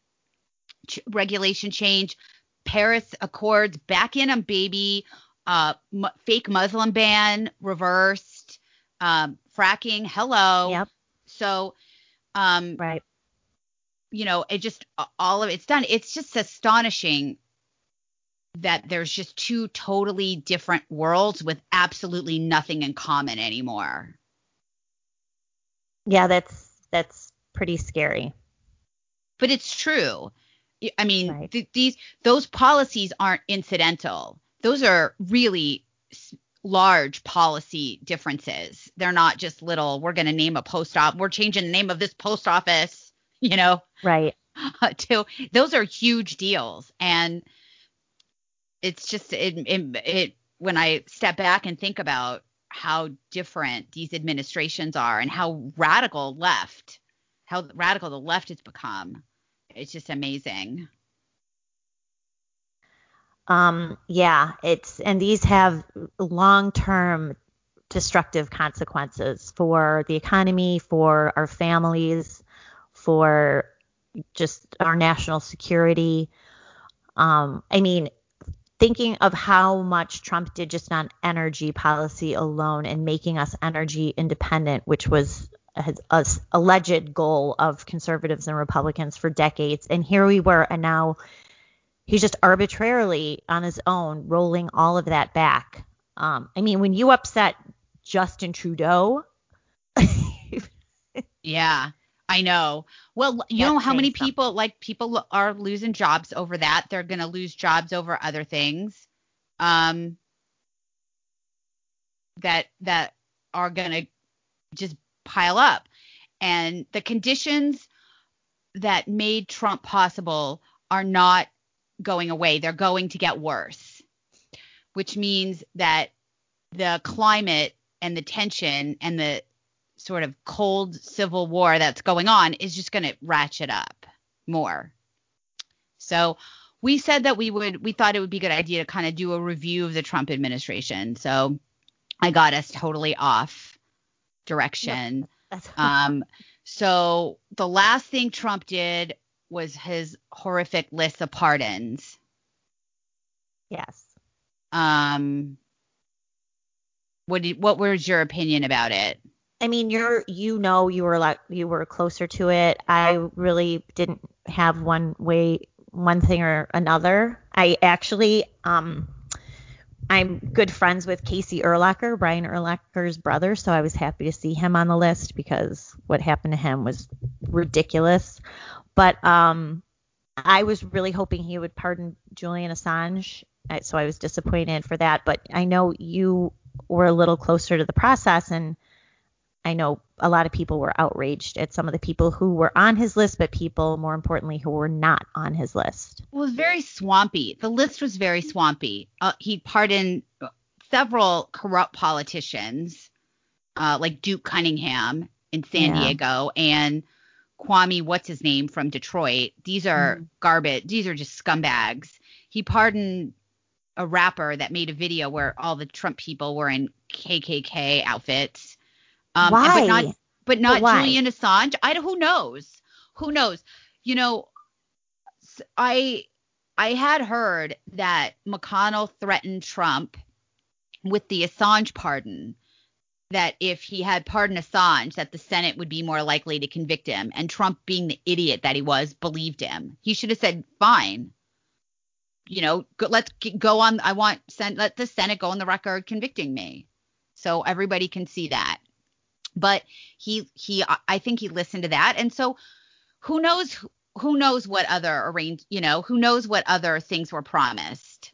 [SPEAKER 1] ch- regulation change, Paris Accords back in 'em, baby. Uh, mu fake Muslim ban reversed. Um, fracking, hello.
[SPEAKER 2] Yep.
[SPEAKER 1] So, um,
[SPEAKER 2] Right.
[SPEAKER 1] you know, it just all of it's done. It's just astonishing that there's just two totally different worlds with absolutely nothing in common anymore.
[SPEAKER 2] Yeah, that's that's pretty scary.
[SPEAKER 1] But it's true. I- mean,
[SPEAKER 2] Right.
[SPEAKER 1] th- these those policies aren't incidental. Those are really s- large policy differences. They're not just little. We're going to name a post op. We're changing the name of this post office. You know,
[SPEAKER 2] Right.
[SPEAKER 1] Uh, to those are huge deals and it's just it, it it when i step back and think about how different these administrations are and how radical left how radical the left has become it's just amazing
[SPEAKER 2] Um, yeah, it's and these have long-term destructive consequences for the economy, for our families, for just our national security. Um, I mean, thinking of how much Trump did just on energy policy alone and making us energy independent, which was his alleged goal of conservatives and Republicans for decades. And here we were, and now he's just arbitrarily on his own rolling all of that back. Um, I mean, when you upset Justin Trudeau,
[SPEAKER 1] yeah i know. Well you
[SPEAKER 2] That's
[SPEAKER 1] know how many
[SPEAKER 2] something.
[SPEAKER 1] people like people are losing jobs over that. They're going to lose jobs over other things um that that are going to just pile up. And the conditions that made Trump possible are not going away. They're going to get worse which means that the climate and the tension and the sort of cold civil war that's going on is just going to ratchet up more so we said that we would we thought it would be a good idea to kind of do a review of the Trump administration so I got us totally off direction.
[SPEAKER 2] That's,
[SPEAKER 1] Um, so the last thing Trump did was his horrific list of pardons.
[SPEAKER 2] yes.
[SPEAKER 1] Um, what did, what was your opinion about it?
[SPEAKER 2] I mean, you're you know you were like you were closer to it. I really didn't have one way one thing or another. I actually um I'm good friends with Casey Urlacher, Brian Urlacher's brother, so I was happy to see him on the list because what happened to him was ridiculous. But um I was really hoping he would pardon Julian Assange, so I was disappointed for that. But I know you were a little closer to the process, and I know a lot of people were outraged at some of the people who were on his list, but people, more importantly, who were not on his list.
[SPEAKER 1] It was very swampy. The list was very swampy. Uh, he pardoned several corrupt politicians, uh, like Duke Cunningham in San yeah. Diego and Kwame, what's his name from Detroit. These are mm. garbage. These are just scumbags. He pardoned a rapper that made a video where all the Trump people were in KKK outfits.
[SPEAKER 2] Um, why?
[SPEAKER 1] But not, but not but Julian Assange. I who knows? Who knows? You know, I I had heard that McConnell threatened Trump with the Assange pardon that if he had pardoned Assange, that the Senate would be more likely to convict him. And Trump, being the idiot that he was, believed him. He should have said, "Fine, you know, go, let's go on. I want send let the Senate go on the record convicting me, so everybody can see that." But he he, I think he listened to that, and so who knows who knows what other arrange, you know, who knows what other things were promised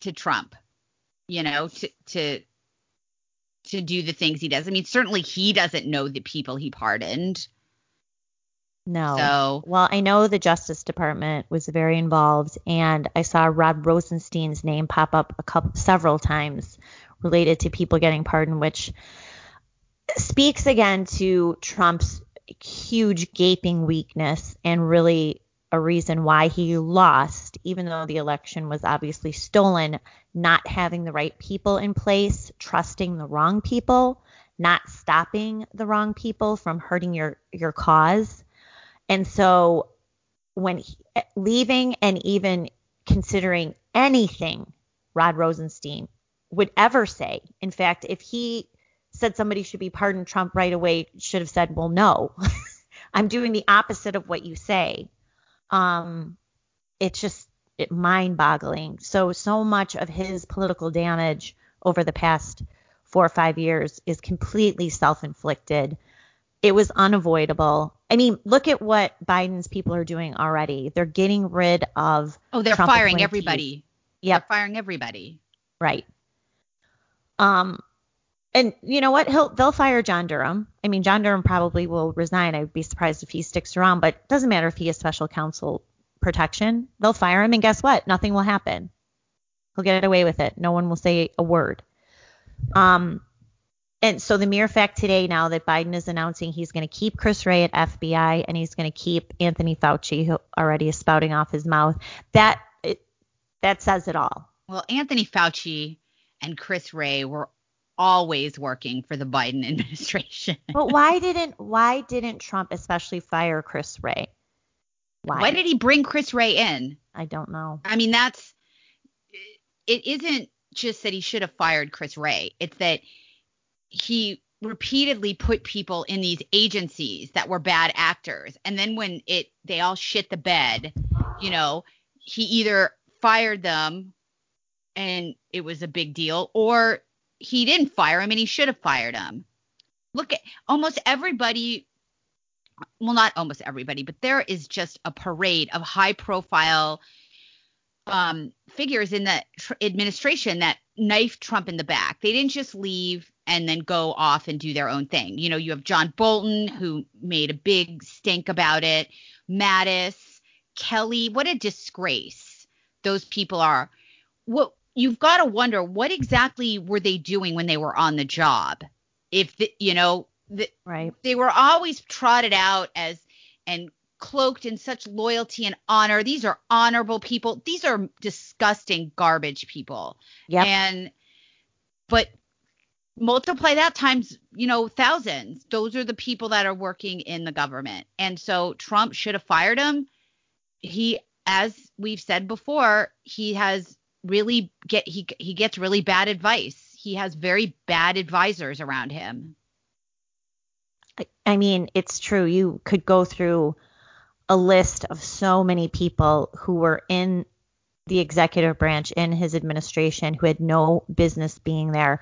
[SPEAKER 1] to Trump, you know, to to to do the things he does. I mean, certainly he doesn't know the people he pardoned.
[SPEAKER 2] No.
[SPEAKER 1] So,
[SPEAKER 2] well, I know the Justice Department was very involved, and I saw Rod Rosenstein's name pop up a couple, several times related to people getting pardoned, which speaks again to Trump's huge gaping weakness and really a reason why he lost, even though the election was obviously stolen, not having the right people in place, trusting the wrong people, not stopping the wrong people from hurting your your cause. And so when he, leaving and even considering anything Rod Rosenstein would ever say, in fact, if he said somebody should be pardoned Trump right away, should have said, "Well, no." I'm doing the opposite of what you say um, it's just it mind-boggling. So so much of his political damage over the past four or five years is completely self-inflicted. It was unavoidable. I mean, look at what Biden's people are doing already. They're getting rid of.
[SPEAKER 1] Oh, they're
[SPEAKER 2] Trump
[SPEAKER 1] firing everybody.
[SPEAKER 2] Yep.
[SPEAKER 1] They're firing everybody.
[SPEAKER 2] Right. Um, and you know what? He'll they'll fire John Durham. I mean, John Durham probably will resign. I'd be surprised if he sticks around, but doesn't matter if he has special counsel protection. They'll fire him, and guess what? Nothing will happen. He'll get away with it. No one will say a word. Um, and so the mere fact today now that Biden is announcing he's going to keep Chris Wray at FBI and he's going to keep Anthony Fauci, who already is spouting off his mouth, that it, that says it all.
[SPEAKER 1] Well, Anthony Fauci and Chris Wray were always working for the Biden administration.
[SPEAKER 2] but why didn't why didn't Trump especially fire Chris Wray?
[SPEAKER 1] Why? Why did he bring Chris Wray in?
[SPEAKER 2] I don't know.
[SPEAKER 1] I mean, that's it isn't just that he should have fired Chris Wray. It's that he repeatedly put people in these agencies that were bad actors. And then when it they all shit the bed, you know, he either fired them and it was a big deal or he didn't fire him and he should have fired him. Look at almost everybody well not almost everybody, but there is just a parade of high profile um, figures in the tr- administration that knifed Trump in the back. They didn't just leave and then go off and do their own thing. You know, you have John Bolton who made a big stink about it, Mattis, Kelly, what a disgrace those people are. What you've got to wonder what exactly were they doing when they were on the job? If the, you know, the,
[SPEAKER 2] right.
[SPEAKER 1] they were always trotted out as and cloaked in such loyalty and honor. These are honorable people. These are disgusting garbage people.
[SPEAKER 2] Yeah.
[SPEAKER 1] And but multiply that times, you know, thousands. Those are the people that are working in the government. And so Trump should have fired him. He as we've said before, he has really get he he gets really bad advice. He has very bad advisors around him.
[SPEAKER 2] I mean, it's true. You could go through a list of so many people who were in the executive branch in his administration who had no business being there.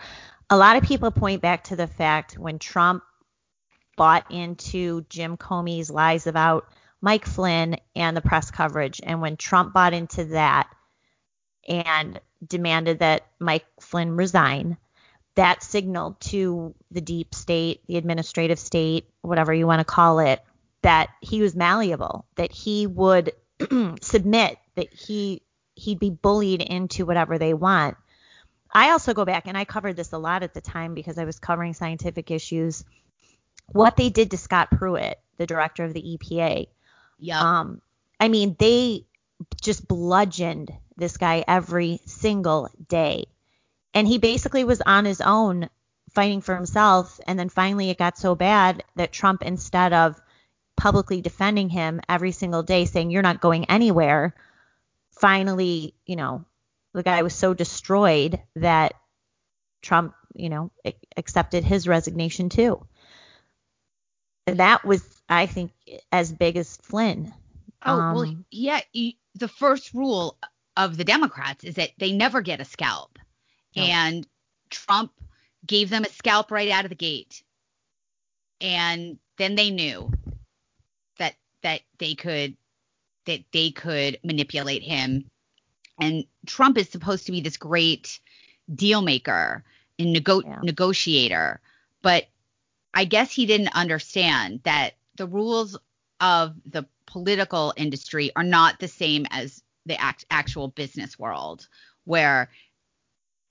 [SPEAKER 2] A lot of people point back to the fact when Trump bought into Jim Comey's lies about Mike Flynn and the press coverage. And when Trump bought into that and demanded that Mike Flynn resign, that signaled to the deep state, the administrative state, whatever you want to call it, that he was malleable, that he would submit, that he he'd be bullied into whatever they want. I also go back and I covered this a lot at the time because I was covering scientific issues. What they did to Scott Pruitt, the director of the EPA.
[SPEAKER 1] Yeah.
[SPEAKER 2] Um, I mean, they just bludgeoned this guy every single day. And he basically was on his own fighting for himself. And then finally it got so bad that Trump, instead of publicly defending him every single day, saying, You're not going anywhere, finally, you know, the guy was so destroyed that Trump, you know, accepted his resignation too. And that was, I think, as big as Flynn.
[SPEAKER 1] Oh, um, well, yeah. The first rule of the Democrats is that they never get a scalp. No. And Trump gave them a scalp right out of the gate. And then they knew that that they could that they could manipulate him. And Trump is supposed to be this great deal maker and nego- yeah. negotiator, but I guess he didn't understand that the rules of the political industry are not the same as the act- actual business world, where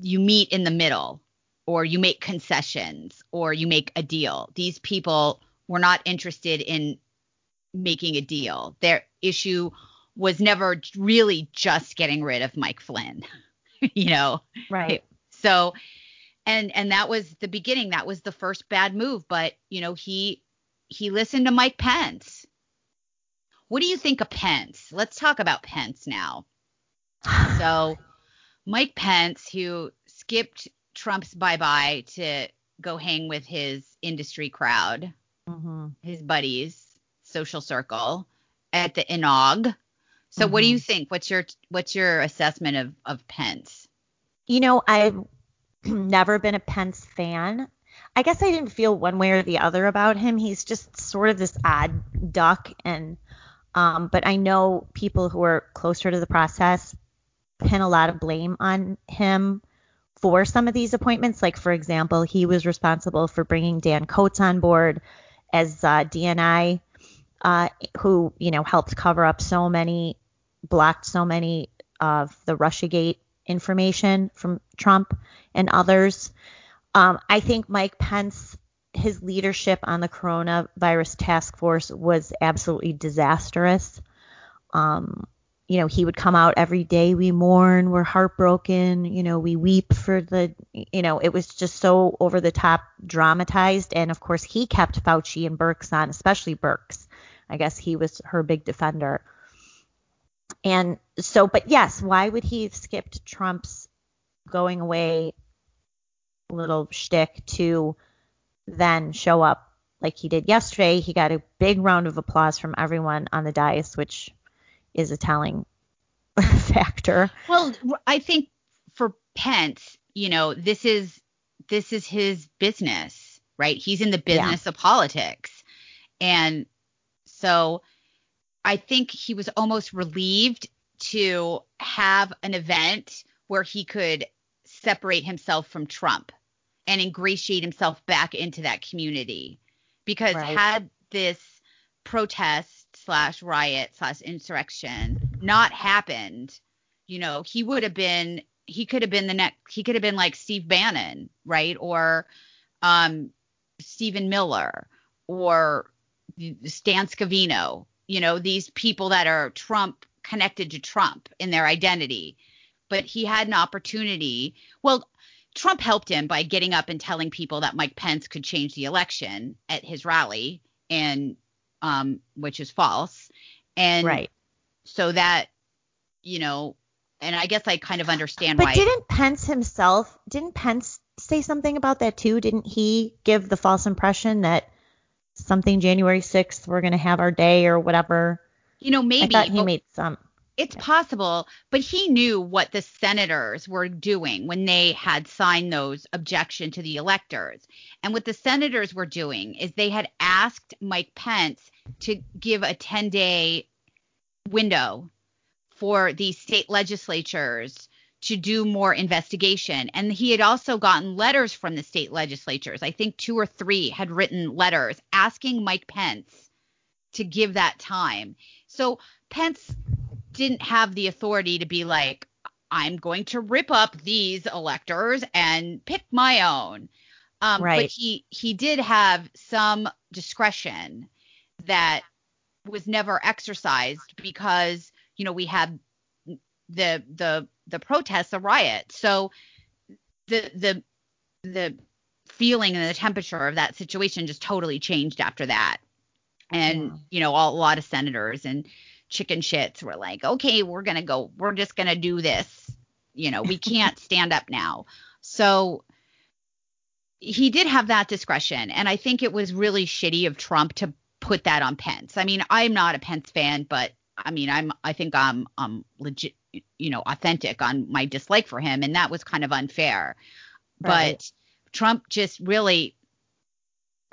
[SPEAKER 1] you meet in the middle or you make concessions or you make a deal. These people were not interested in making a deal. Their issue was never really just getting rid of Mike Flynn, you know.
[SPEAKER 2] Right.
[SPEAKER 1] So and and that was the beginning. That was the first bad move, but you know, he he listened to Mike Pence. What do you think of Pence? Let's talk about Pence now. So, Mike Pence, who skipped Trump's bye bye to go hang with his industry crowd, mm-hmm. his buddies, social circle at the Inog. So mm-hmm. what do you mm-hmm. think? What's your what's your assessment of of Pence?
[SPEAKER 2] You know, I've never been a Pence fan. I guess I didn't feel one way or the other about him. He's just sort of this odd duck and um but I know people who are closer to the process pin a lot of blame on him for some of these appointments. Like for example, he was responsible for bringing Dan Coats on board as uh, DNI uh, who you know helped cover up so many, blocked so many of the RussiaGate information from Trump and others. Um, I think Mike Pence, his leadership on the coronavirus task force was absolutely disastrous. Um, you know, he would come out every day. We mourn, we're heartbroken, you know, we weep for the, you know, it was just so over the top dramatized. And of course, he kept Fauci and Birx on, especially Birx. I guess he was her big defender. And so, but yes, why would he have skipped Trump's going away little shtick to then show up like he did yesterday? He got a big round of applause from everyone on the dais, which is a telling factor.
[SPEAKER 1] Well, I think for Pence, you know, this is this is his business, right? He's in the business yeah. of politics. And so I think he was almost relieved to have an event where he could separate himself from Trump and ingratiate himself back into that community. Because right. had this protest slash riot slash insurrection not happened, you know, he would have been he could have been the next he could have been like Steve Bannon, right? Or um Stephen Miller or Stan Scavino, you know, these people that are Trump connected to Trump in their identity. But he had an opportunity. Well, Trump helped him by getting up and telling people that Mike Pence could change the election at his rally, and um, which is false. And
[SPEAKER 2] right.
[SPEAKER 1] so that, you know, and I guess I kind of understand
[SPEAKER 2] but
[SPEAKER 1] why.
[SPEAKER 2] But didn't Pence himself, didn't Pence say something about that too? Didn't he give the false impression that something January 6th, we're going to have our day or whatever.
[SPEAKER 1] You know, maybe.
[SPEAKER 2] I thought he made some.
[SPEAKER 1] It's yeah. possible, but he knew what the senators were doing when they had signed those objection to the electors. And what the senators were doing is they had asked Mike Pence to give a 10 day window for the state legislatures to do more investigation. And he had also gotten letters from the state legislatures. I think two or three had written letters asking Mike Pence to give that time. So Pence didn't have the authority to be like, I'm going to rip up these electors and pick my own. Um,
[SPEAKER 2] Right.
[SPEAKER 1] But he he did have some discretion that was never exercised because you know we had the the the protests, the riot. So the the the feeling and the temperature of that situation just totally changed after that. And
[SPEAKER 2] Yeah.
[SPEAKER 1] you know, all, a lot of senators and chicken shits were like, okay, we're gonna go, we're just gonna do this. You know, we can't stand up now. So he did have that discretion, and I think it was really shitty of Trump to put that on Pence. I mean, I'm not a Pence fan, but I mean, I'm I think I'm I'm legit, you know, authentic on my dislike for him, and that was kind of unfair.
[SPEAKER 2] Right.
[SPEAKER 1] But Trump just really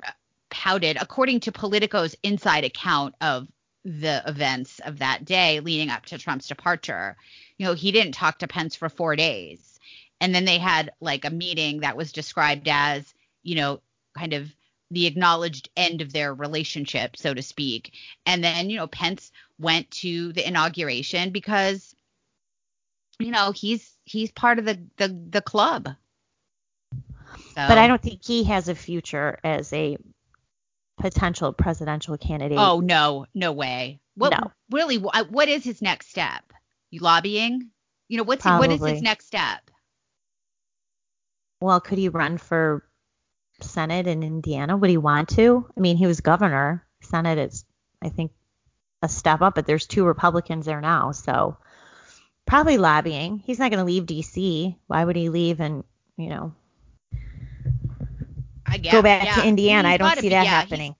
[SPEAKER 1] uh, pouted, according to Politico's inside account of the events of that day leading up to Trump's departure. You know, he didn't talk to Pence for four days. And then they had like a meeting that was described as, you know, kind of the acknowledged end of their relationship, so to speak. And then, you know, Pence went to the inauguration because, you know, he's he's part of the the, the club. So,
[SPEAKER 2] But I don't think he has a future as a potential presidential candidate.
[SPEAKER 1] Oh no, no way. What
[SPEAKER 2] No.
[SPEAKER 1] really? What is his next step? You lobbying? You know what's what is his next step?
[SPEAKER 2] Well, could he run for Senate in Indiana? Would he want to? I mean, he was governor. Senate is, I think, a step up, but there's two Republicans there now, so probably lobbying. He's not going to leave D.C. Why would he leave and you know
[SPEAKER 1] Guess
[SPEAKER 2] go back
[SPEAKER 1] yeah.
[SPEAKER 2] to Indiana?
[SPEAKER 1] He's
[SPEAKER 2] I don't see
[SPEAKER 1] be-
[SPEAKER 2] that
[SPEAKER 1] yeah,
[SPEAKER 2] happening.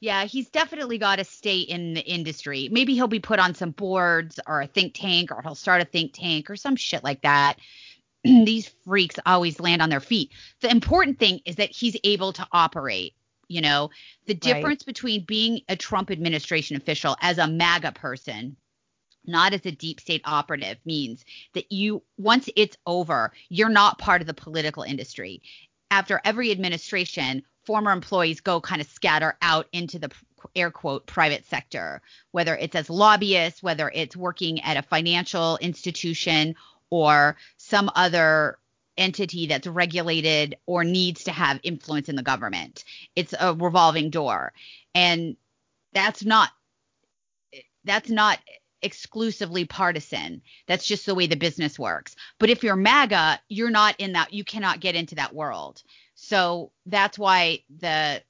[SPEAKER 1] Yeah, he's definitely got to stay in the industry. Maybe he'll be put on some boards or a think tank, or he'll start a think tank or some shit like that. These freaks always land on their feet. The important thing is that he's able to operate. You know, the
[SPEAKER 2] Right.
[SPEAKER 1] difference between being a Trump administration official as a MAGA person not as a deep state operative means that you once it's over you're not part of the political industry after every administration former employees go kind of scatter out into the air quote private sector whether it's as lobbyists whether it's working at a financial institution or some other entity that's regulated or needs to have influence in the government. It's a revolving door. And that's not that's not exclusively partisan. That's just the way the business works. But if you're MAGA, you're not in that. You cannot get into that world. So that's why the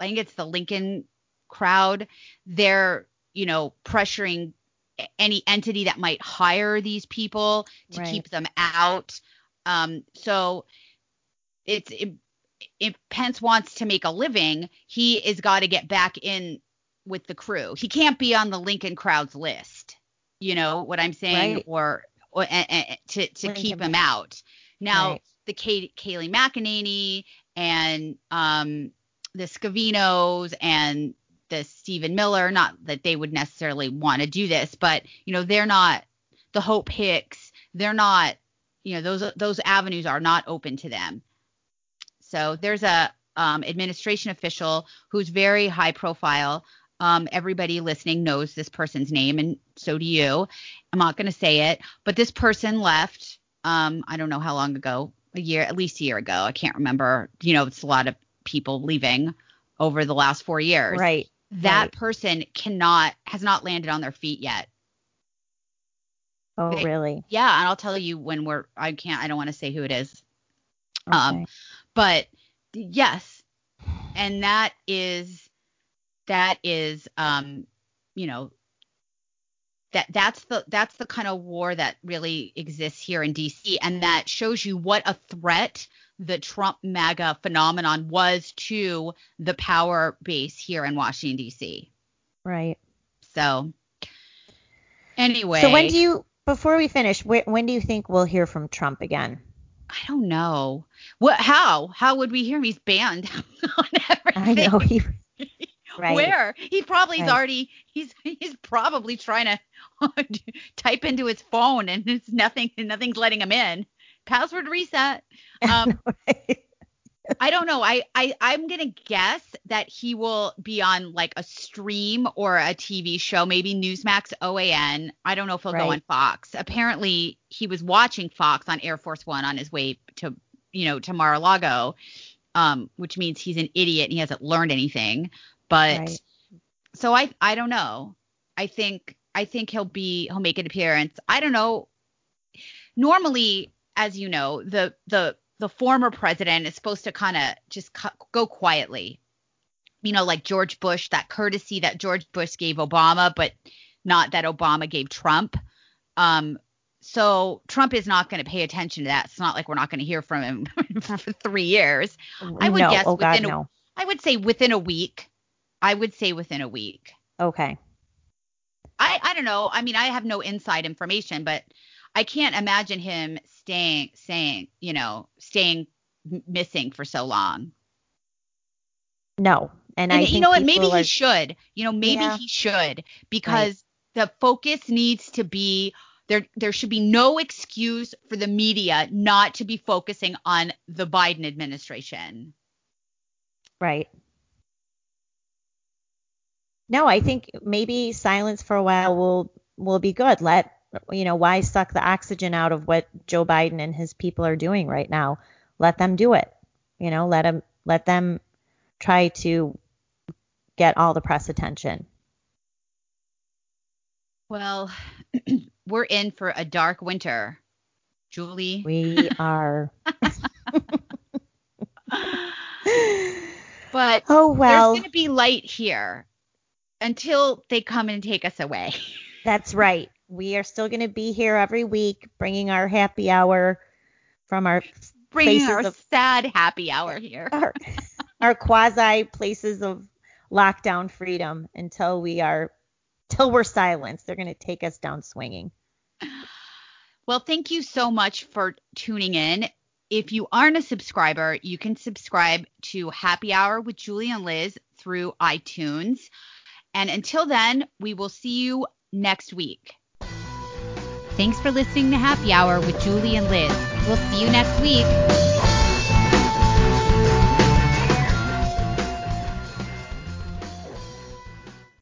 [SPEAKER 1] I think it's the Lincoln crowd. They're you know pressuring any entity that might hire these people to
[SPEAKER 2] Right.
[SPEAKER 1] keep them out. Um, so it's if, if Pence wants to make a living, he is got to get back in with the crew. He can't be on the Lincoln crowd's list. You know what I'm saying?
[SPEAKER 2] Right.
[SPEAKER 1] Or, or a- a- a- to to
[SPEAKER 2] Lincoln
[SPEAKER 1] keep him out. Now
[SPEAKER 2] Right.
[SPEAKER 1] the Kay, Kayleigh McEnany and um the Scavinos and the Stephen Miller, not that they would necessarily want to do this, but you know, they're not the Hope Hicks, they're not, you know, those those avenues are not open to them. So there's a um, administration official who's very high profile. Um, everybody listening knows this person's name, and so do you. I'm not going to say it, but this person left. Um, I don't know how long ago, a year, at least a year ago. I can't remember. You know, it's a lot of people leaving over the last four years.
[SPEAKER 2] Right.
[SPEAKER 1] That
[SPEAKER 2] right.
[SPEAKER 1] person cannot, has not landed on their feet yet.
[SPEAKER 2] Oh,
[SPEAKER 1] They-
[SPEAKER 2] really?
[SPEAKER 1] Yeah, and I'll tell you when we're. I can't. I don't want to say who it is. Um,
[SPEAKER 2] Okay.
[SPEAKER 1] but yes and that is that is um you know that that's the that's the kind of war that really exists here in DC and that shows you what a threat the Trump MAGA phenomenon was to the power base here in Washington DC.
[SPEAKER 2] Right.
[SPEAKER 1] So anyway,
[SPEAKER 2] So when do you, before we finish, wh- when do you think we'll hear from Trump again?
[SPEAKER 1] I don't know. What how? How would we hear him? He's banned on everything.
[SPEAKER 2] I know he Right.
[SPEAKER 1] Where? He probably is
[SPEAKER 2] Right.
[SPEAKER 1] already he's he's probably trying to type into his phone and it's nothing nothing's letting him in. Password reset. Um I don't know. I, I I'm gonna guess that he will be on like a stream or a TV show, maybe Newsmax OAN. I don't know if he'll go on Fox. Apparently, he was watching Fox on Air Force One on his way to you know to Mar-a-Lago, um, which means he's an idiot and he hasn't learned anything. But
[SPEAKER 2] Right.
[SPEAKER 1] so I I don't know. I think I think he'll be he'll make an appearance. I don't know. Normally, as you know, the the the former president is supposed to kind of just cu- go quietly. You know, like George Bush, that courtesy that George Bush gave Obama, but not that Obama gave Trump. Um, so Trump is not going to pay attention to that. It's not like we're not going to hear from him for three years. I would
[SPEAKER 2] no.
[SPEAKER 1] guess
[SPEAKER 2] oh God,
[SPEAKER 1] within a-
[SPEAKER 2] no.
[SPEAKER 1] I would say within a week. I would say within a week.
[SPEAKER 2] Okay.
[SPEAKER 1] I I don't know. I mean, I have no inside information, but I can't imagine him staying saying, you know, staying missing for so long.
[SPEAKER 2] No. And,
[SPEAKER 1] And,
[SPEAKER 2] I
[SPEAKER 1] you know what? Maybe
[SPEAKER 2] people
[SPEAKER 1] he should. You know, maybe
[SPEAKER 2] Yeah.
[SPEAKER 1] he should because the focus needs to be there. There should be no excuse for the media not to be focusing on the Biden administration.
[SPEAKER 2] Right. No, I think maybe silence for a while will will be good. Let you know why suck the oxygen out of what Joe Biden and his people are doing right now. Let them do it. You know, let them let them try to get all the press attention.
[SPEAKER 1] Well, we're in for a dark winter, Julie.
[SPEAKER 2] We are.
[SPEAKER 1] but
[SPEAKER 2] oh well,
[SPEAKER 1] there's going to be light here until they come and take us away.
[SPEAKER 2] that's right. We are still going to be here every week, bringing our happy hour from our
[SPEAKER 1] Bringing our
[SPEAKER 2] of-
[SPEAKER 1] sad happy hour here.
[SPEAKER 2] our, our quasi places of lockdown freedom until we are till we're silenced. They're going to take us down swinging.
[SPEAKER 1] Well, thank you so much for tuning in. If you aren't a subscriber, you can subscribe to Happy Hour with Julie and Liz through iTunes. And until then, we will see you next week. Thanks for listening to Happy Hour with Julie and Liz. We'll see you next week.